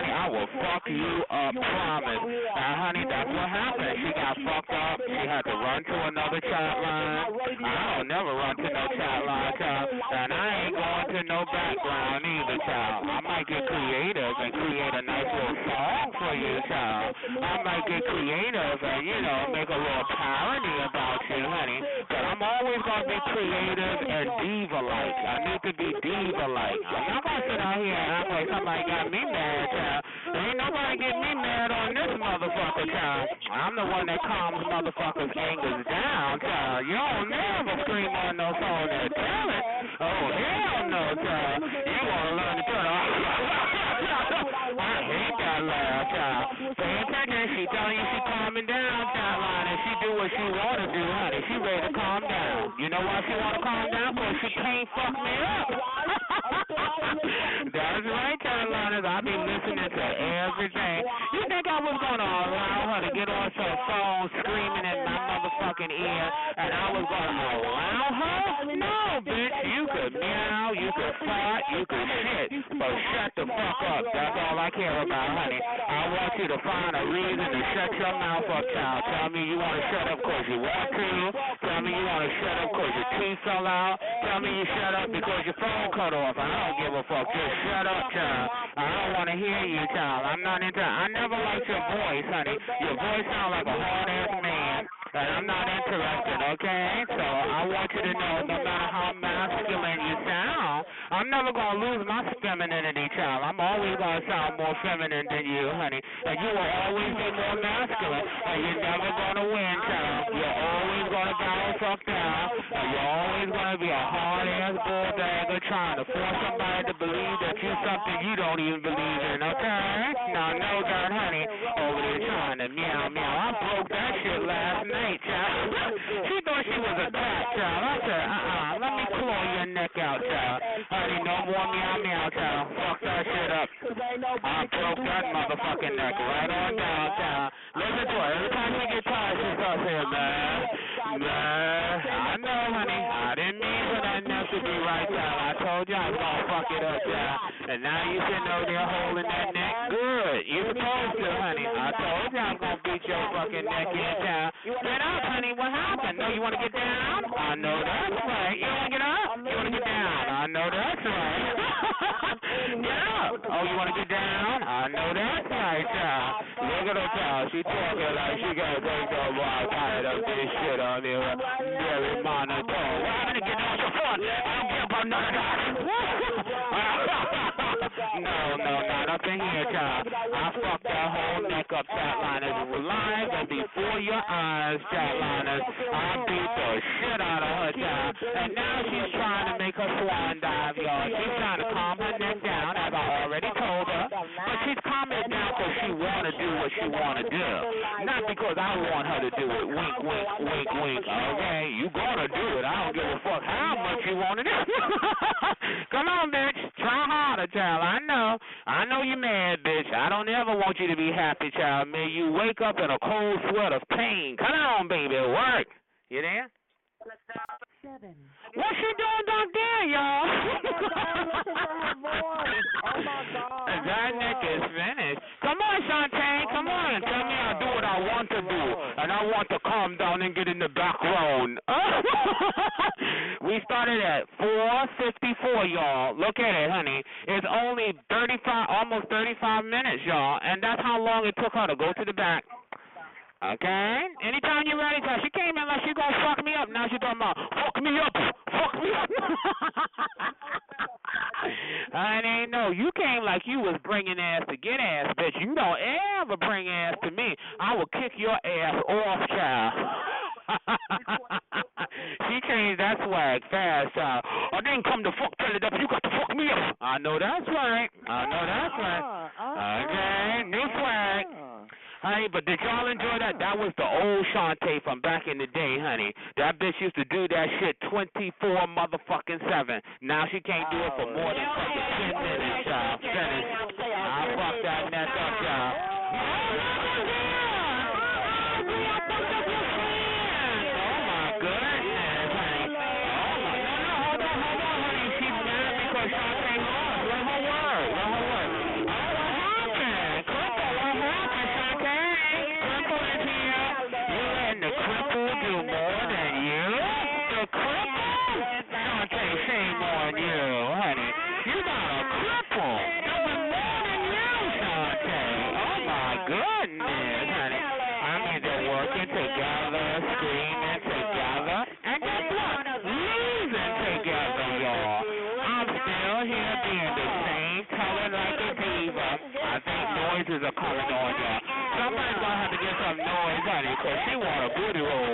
Speaker 7: I will fuck you up, promise. And honey, that's what happened. She got fucked up. She had to run to another chat line. I don't never run to no chat line, child. And I ain't going to no background either, child. I might get creative and create a nice little song for you, child. I might get creative and, you know, make a little parody about you, honey. But I'm always going to be creative and diva-like. I need to be diva-like. I'm not going to sit out here and act like somebody got me mad. Ain't nobody get me mad on this motherfucker, child. I'm the one that calms motherfuckers' angers down, child. You don't never scream on no phone and tell it. Oh, hell no, child. You want to learn to turn off. I hate that laugh, child. Pay attention. She telling you she calming down, child, line, and she do what she want to do, honey. She ready to calm down. You know why she want to calm down? Because she can't fuck me up. That's right, Carolinas. I be listening to everything. You think I was going to allow her to get on some phone screaming in my motherfucking ear and I was going to allow her? No, bitch. You could you could fart, you could shit, but shut the fuck up. That's all I care about, honey. I want you to find a reason to shut your mouth up, child. Tell me you want to shut up because you want to. Tell me you want to shut up because your teeth fell out. Tell me you shut up because your phone cut off. I don't give a fuck. Just shut up, child. I don't want to hear you, child. I'm not into. I never liked your voice, honey. Your voice sounds like a hard ass man, and I'm not interested. Okay, so I want you to know, no matter how I'm never gonna lose my femininity, child. I'm always gonna sound more feminine than you, honey, and you will always be more masculine, and you're never gonna win, child. You're always gonna bounce fuck down, and you're always gonna be a hard ass bulldagger trying to force somebody to believe that you're something you don't even believe in, okay? Now, no dirt, honey, over there trying to meow meow. I broke that shit last night, child. she thought she was a cat, child. I said, uh-uh, let me neck out, child. Honey, no more meow meow, child. Fuck that shit up. I broke that motherfucking neck right on down, child. Listen to her. Every time she gets tired, she starts saying, man, man. I know, honey. I didn't mean for that neck to be right, child. I told you I was gonna fuck it up, child. And now you sitting over there holding that neck good. You supposed to, honey. I told you I was gonna beat your fucking neck in, child. Get up, honey. What happened? No, you wanna get down? I know that's right. You wanna get up? You wanna get down? I know that's right. get up. Oh, you wanna get down? I know that's right, child. Look at her, child. She talking like she gonna take the wild tired of this shit on there. Very monotone. Well, I'm gonna get on your phone. I don't care about none of that. no, no, not up in here, child. I fucked that whole neck up, chatliners, live and before your eyes, chatliners. I beat the shit out of her, child. And now she's trying to make her swan dive, y'all. She's trying to calm her neck down, as I already told her. But she's calming it down because she want to do what she want to do. Not because I want her to do it. Wink, wink, wink, wink. Okay, you gonna do it. I don't give a fuck how much you want to do. Come on, bitch. Try harder, child. I know. I know you're mad, bitch. I don't ever want you to be happy, child. May you wake up in a cold sweat of pain. Come on, baby. Work. You there?
Speaker 4: Seven.
Speaker 7: What she doing back there, y'all?
Speaker 10: Oh my God.
Speaker 7: That neck is finished. Come on, Shantae. Come on. Tell I do what I want to do. And I want to calm down and get in the background. we started at 4.54, y'all. Look at it, honey. It's only 35, almost 35 minutes, y'all. And that's how long it took her to go to the back. Okay? Anytime you're ready, cause she came in like she gonna fuck me up. Now she talking about fuck me up, fuck me up. I ain't know. You came like you was bringing ass to get ass, bitch. You don't ever bring ass to me. I will kick your ass off, child. she changed that swag fast, child. Oh, I didn't come to fuck tell it up. You got to fuck me up. I know that's right. I know that's right. Uh-huh. Uh-huh. Okay, new uh-huh. swag. Honey, but did y'all enjoy that? That was the old Shantae from back in the day, honey. That bitch used to do that shit 24 motherfucking 7. Now she can't do it for oh, more than 10 minutes. Finish. I fucked that neck up, are coming on, y'all. Somebody's gonna have to get some noise, honey, because she want a booty roll.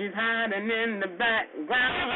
Speaker 7: She's hiding in the background.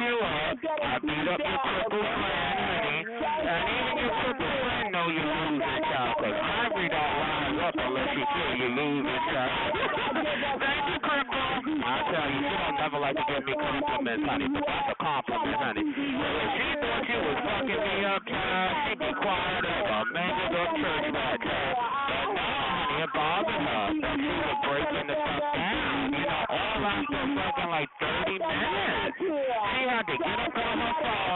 Speaker 7: You up. I beat up your cripple friend, honey. And even your cripple friend know you losing, child. Cause Ivory don't rise up unless you feel you child. Thank you, cripple. I tell you, she don't never like to give me compliments, honey. But that's a compliment, honey. If she thought you was fucking me up, child, she'd be quiet as a mangled up church rat, child. But no, honey, it bothered her that she was breaking the fuck down. You know, all after fucking like 30 minutes.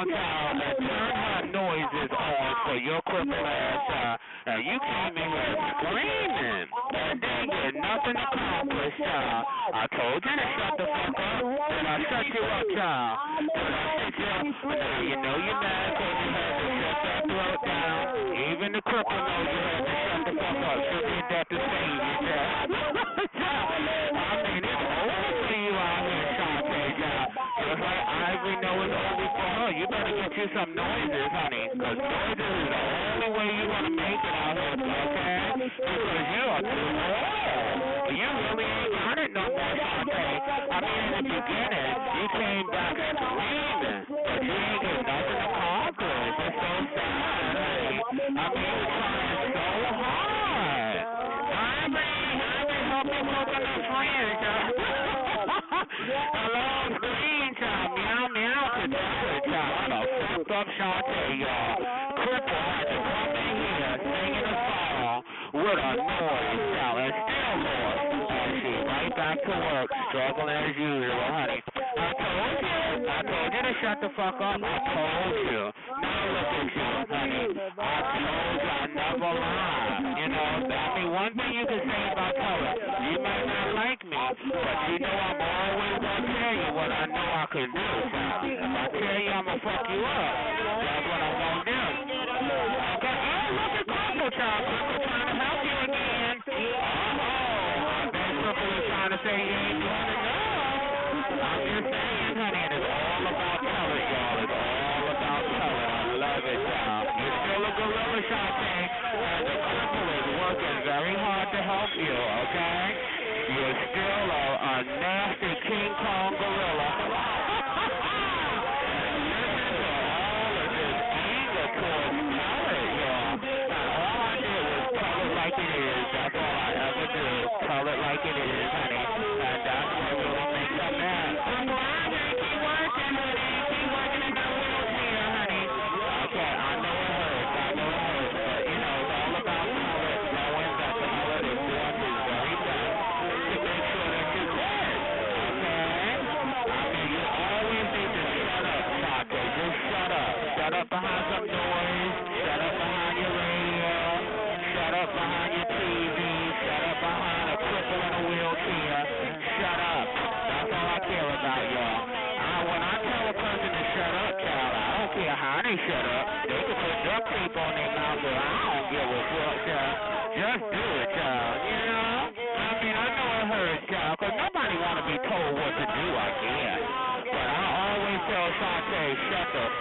Speaker 7: Child, and turn her noises on for your crippled ass, child. Now, you came in here screaming and didn't get nothing accomplished, child. I told you to shut the fuck up. Did I shut you up, child? Did I shut you up? Now, you know you're mad because you had to shut that throat down. Even the cripple knows you had to shut you some noises, honey, because noises is the only way you're going to make it out here, okay? Because you are too old. You really ain't it no more, Shantae. I mean, in the beginning, you came back screaming, but you ain't get nothing accomplished. It's so sad, honey. I mean, you're trying so hard. I Ivory, Ivory, help me cook up friends, Hello, green child, meow, meow, today, child. I up Shantae, y'all. Uh, cripple had to come in here singing a song with a noise, and still more. And she's right back to work, struggling as usual, honey. I told you, I told you to shut the fuck up. I told you. Now look at you, honey. I told you I never lie. You know, I mean, one thing you can say about color, you may not like me, but you know I'm always gonna tell you what I know I can do, you I'm gonna fuck you up, that's what I'm gonna do. Okay, oh, look at Crumple, child. Crumple trying to help you again. Uh-oh, I bet Crumple is trying to say you ain't doing enough. I'm just saying, honey, it's all about color, y'all. It's all about color. I love it, y'all. You're still a gorilla, Shantae, and the cripple is working very hard to help you, okay? You're still a, a nasty King Kong gorilla.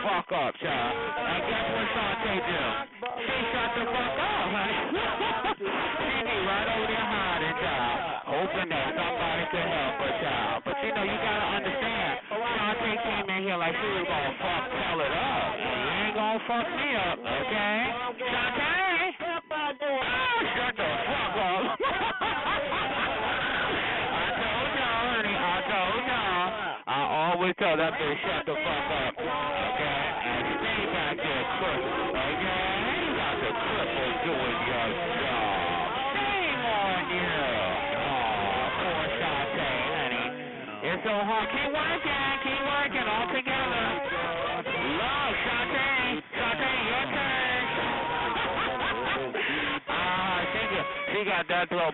Speaker 7: Fuck up, child. And guess what Sante do? She shut the fuck up, honey. she be right over there hiding, child, hoping that somebody can help her, child. But you know, you gotta understand, Sante came in here like she was gonna fuck tell it up. You ain't gonna fuck me up, okay? Sante? Oh, shut the fuck up. I told y'all, honey, I told y'all. I always tell that bitch shut the fuck up,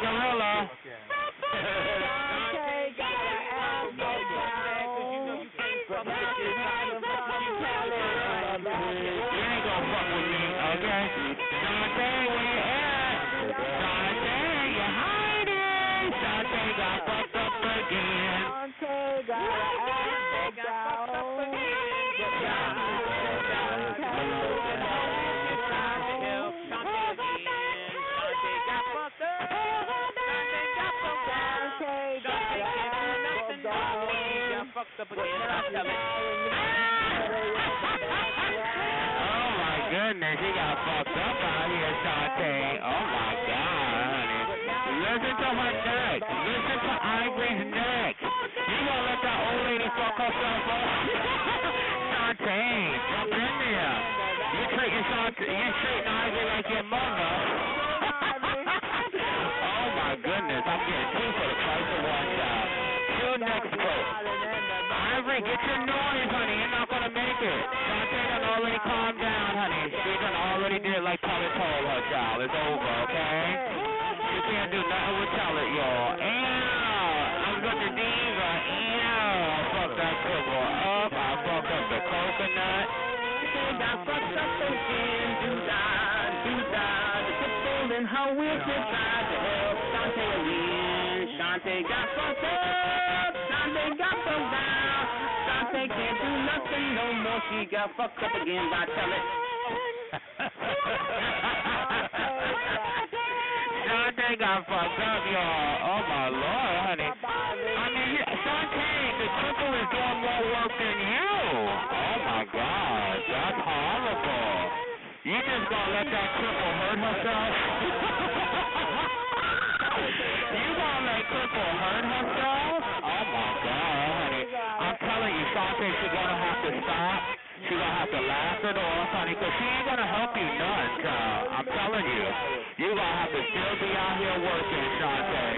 Speaker 7: King Kong gorilla. Oh my goodness, he got fucked up out here, Shantae. Oh my god, honey. Listen to her neck. Listen to Ivory's neck. You gonna let that old lady fuck herself up? It. Shantae done already calmed down, honey. She done already did like Tully told her, child. It's over, okay? You can't do nothing with Tully, y'all. Ew, I'm such a diva. Ew, I fucked that cripple up. I fucked up the coconut. Got fucked up again. Do da, do da. The cripple in her wheelchair tried to help Shantae again. Shantae got fucked up. Do no more. She got fucked up again by Tully. Shantae got fucked up, y'all. Oh my lord, honey. I mean, Shantae, the cripple is doing more work than you. Oh my god, that's horrible. You just gonna let that cripple hurt herself? you gonna let cripple hurt herself? Oh my god, honey. I'm telling you, Shantae, she's gonna have to stop. She's gonna have to laugh it off, honey, because she ain't gonna help you none, child. I'm telling you. You're gonna have to still be out here working, Shantae.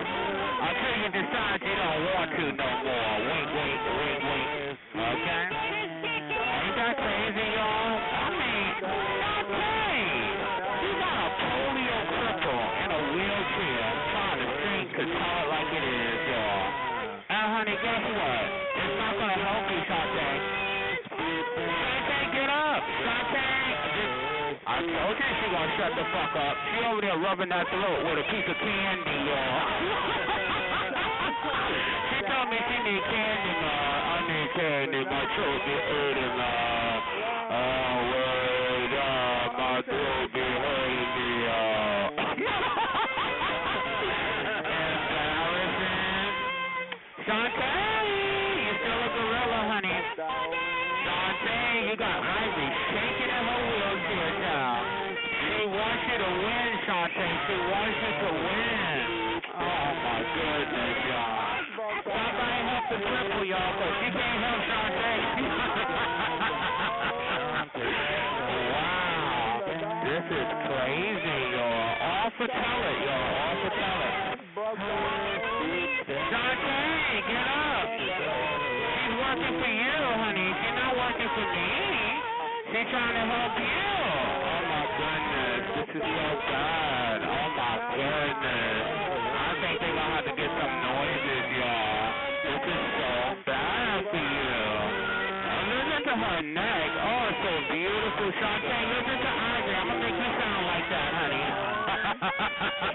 Speaker 7: Until you decide you don't want to no more. Wink, wink, wink, shut the fuck up. She over there rubbing that throat with a piece of candy, y'all. she told me she need candy, man. I need candy. My throat be hurting, man. Oh, wait, uh, Washington to Washington to win. Oh my goodness, y'all. Somebody help the triple y'all, because she can't help Sade. wow. This is crazy, y'all. For talent. Oh,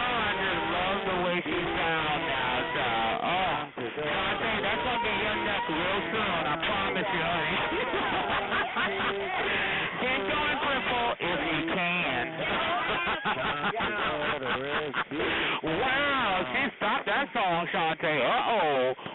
Speaker 7: I just love the way she sounds now, so oh Dante, that's gonna be your neck real soon, I promise you, honey. Get going purple if you can. wow, she stopped that song, Shantae. Uh oh.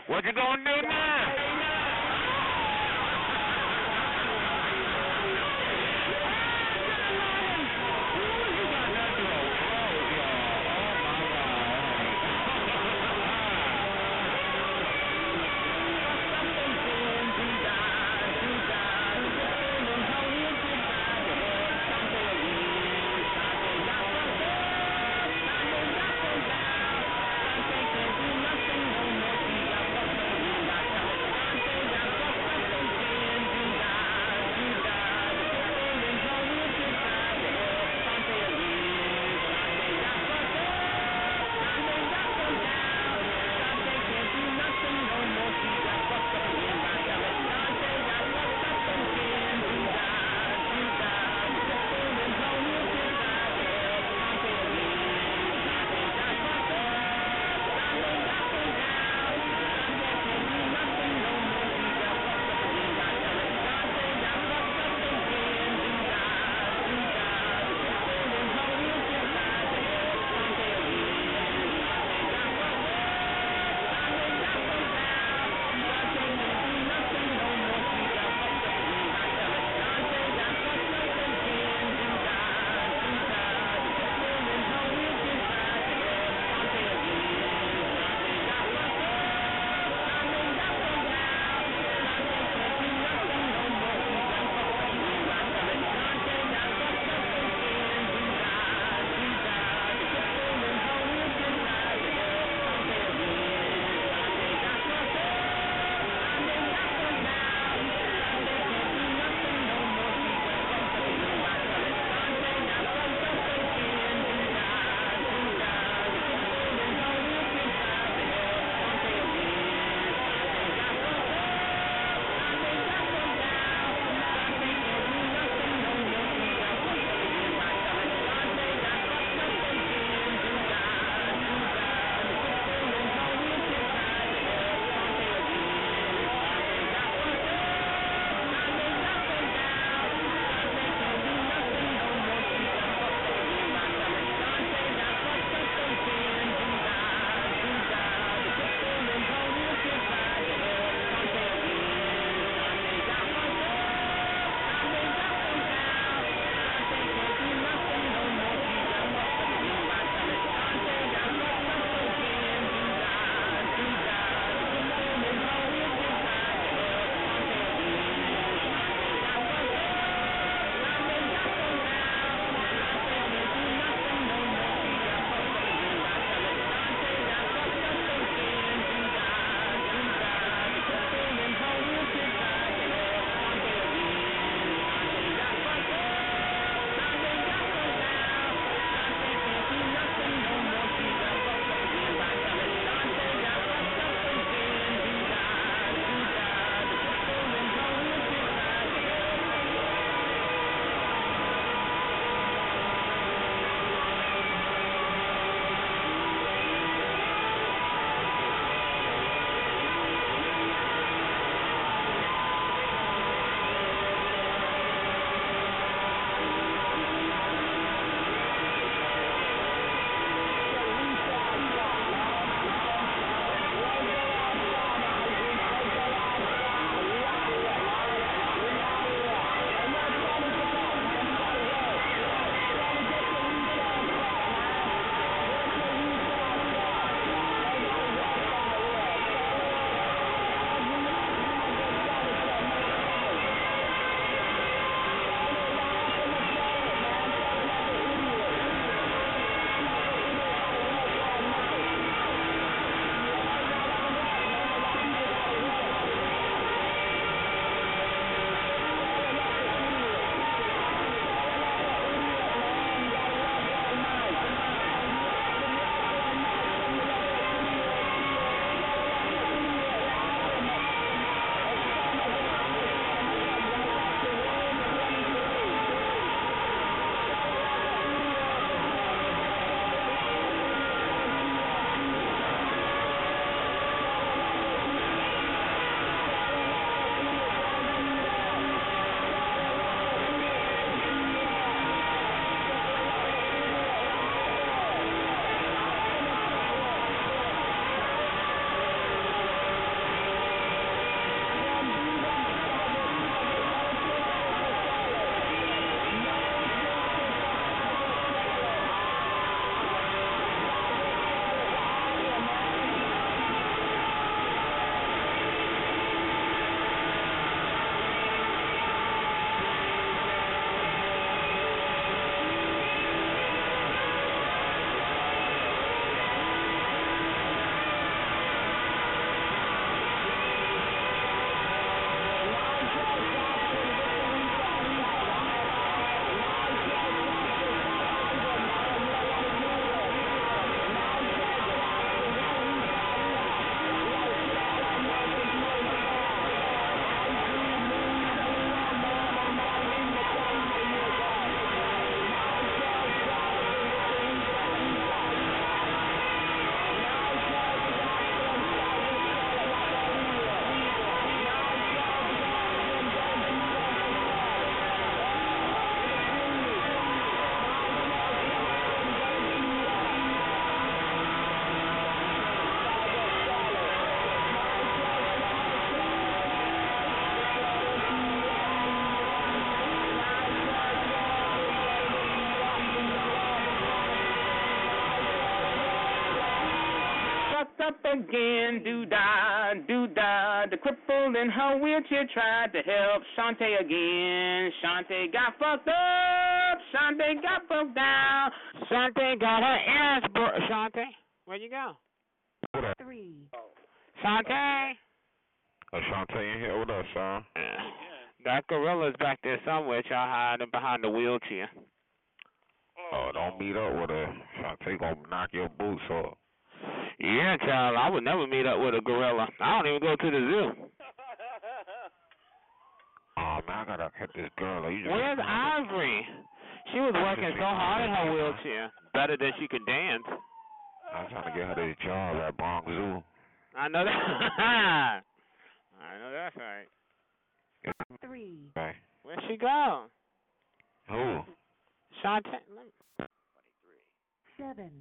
Speaker 11: In her tried to help Shantae again. Shantae got fucked up. Shantae got fucked down.
Speaker 4: Shantae got her ass bro- Shantae, where you go?
Speaker 7: Three.
Speaker 4: Shantae.
Speaker 12: Uh, Shantae in here with us, son.
Speaker 4: That gorilla's back there somewhere, y'all hiding behind the wheelchair.
Speaker 12: Oh, don't meet up with her. Ashante gonna knock your boots off.
Speaker 4: Yeah, child, I would never meet up with a gorilla. I don't even go to the zoo.
Speaker 12: Oh man, I gotta hit this girl.
Speaker 4: Where's Ivory? She was working so hard in her wheelchair, better than she could dance.
Speaker 12: I'm trying to get her this job at Bronx Zoo.
Speaker 4: I know that. I know that's right.
Speaker 7: Three.
Speaker 12: Right.
Speaker 4: Where'd she go?
Speaker 12: Who?
Speaker 4: Shantae. let me-
Speaker 7: Seven.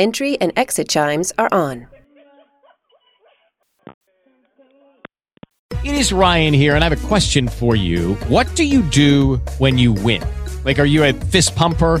Speaker 13: Entry and exit chimes are on.
Speaker 14: It is Ryan here, and I have a question for you. What do you do when you win? Like, are you a fist pumper?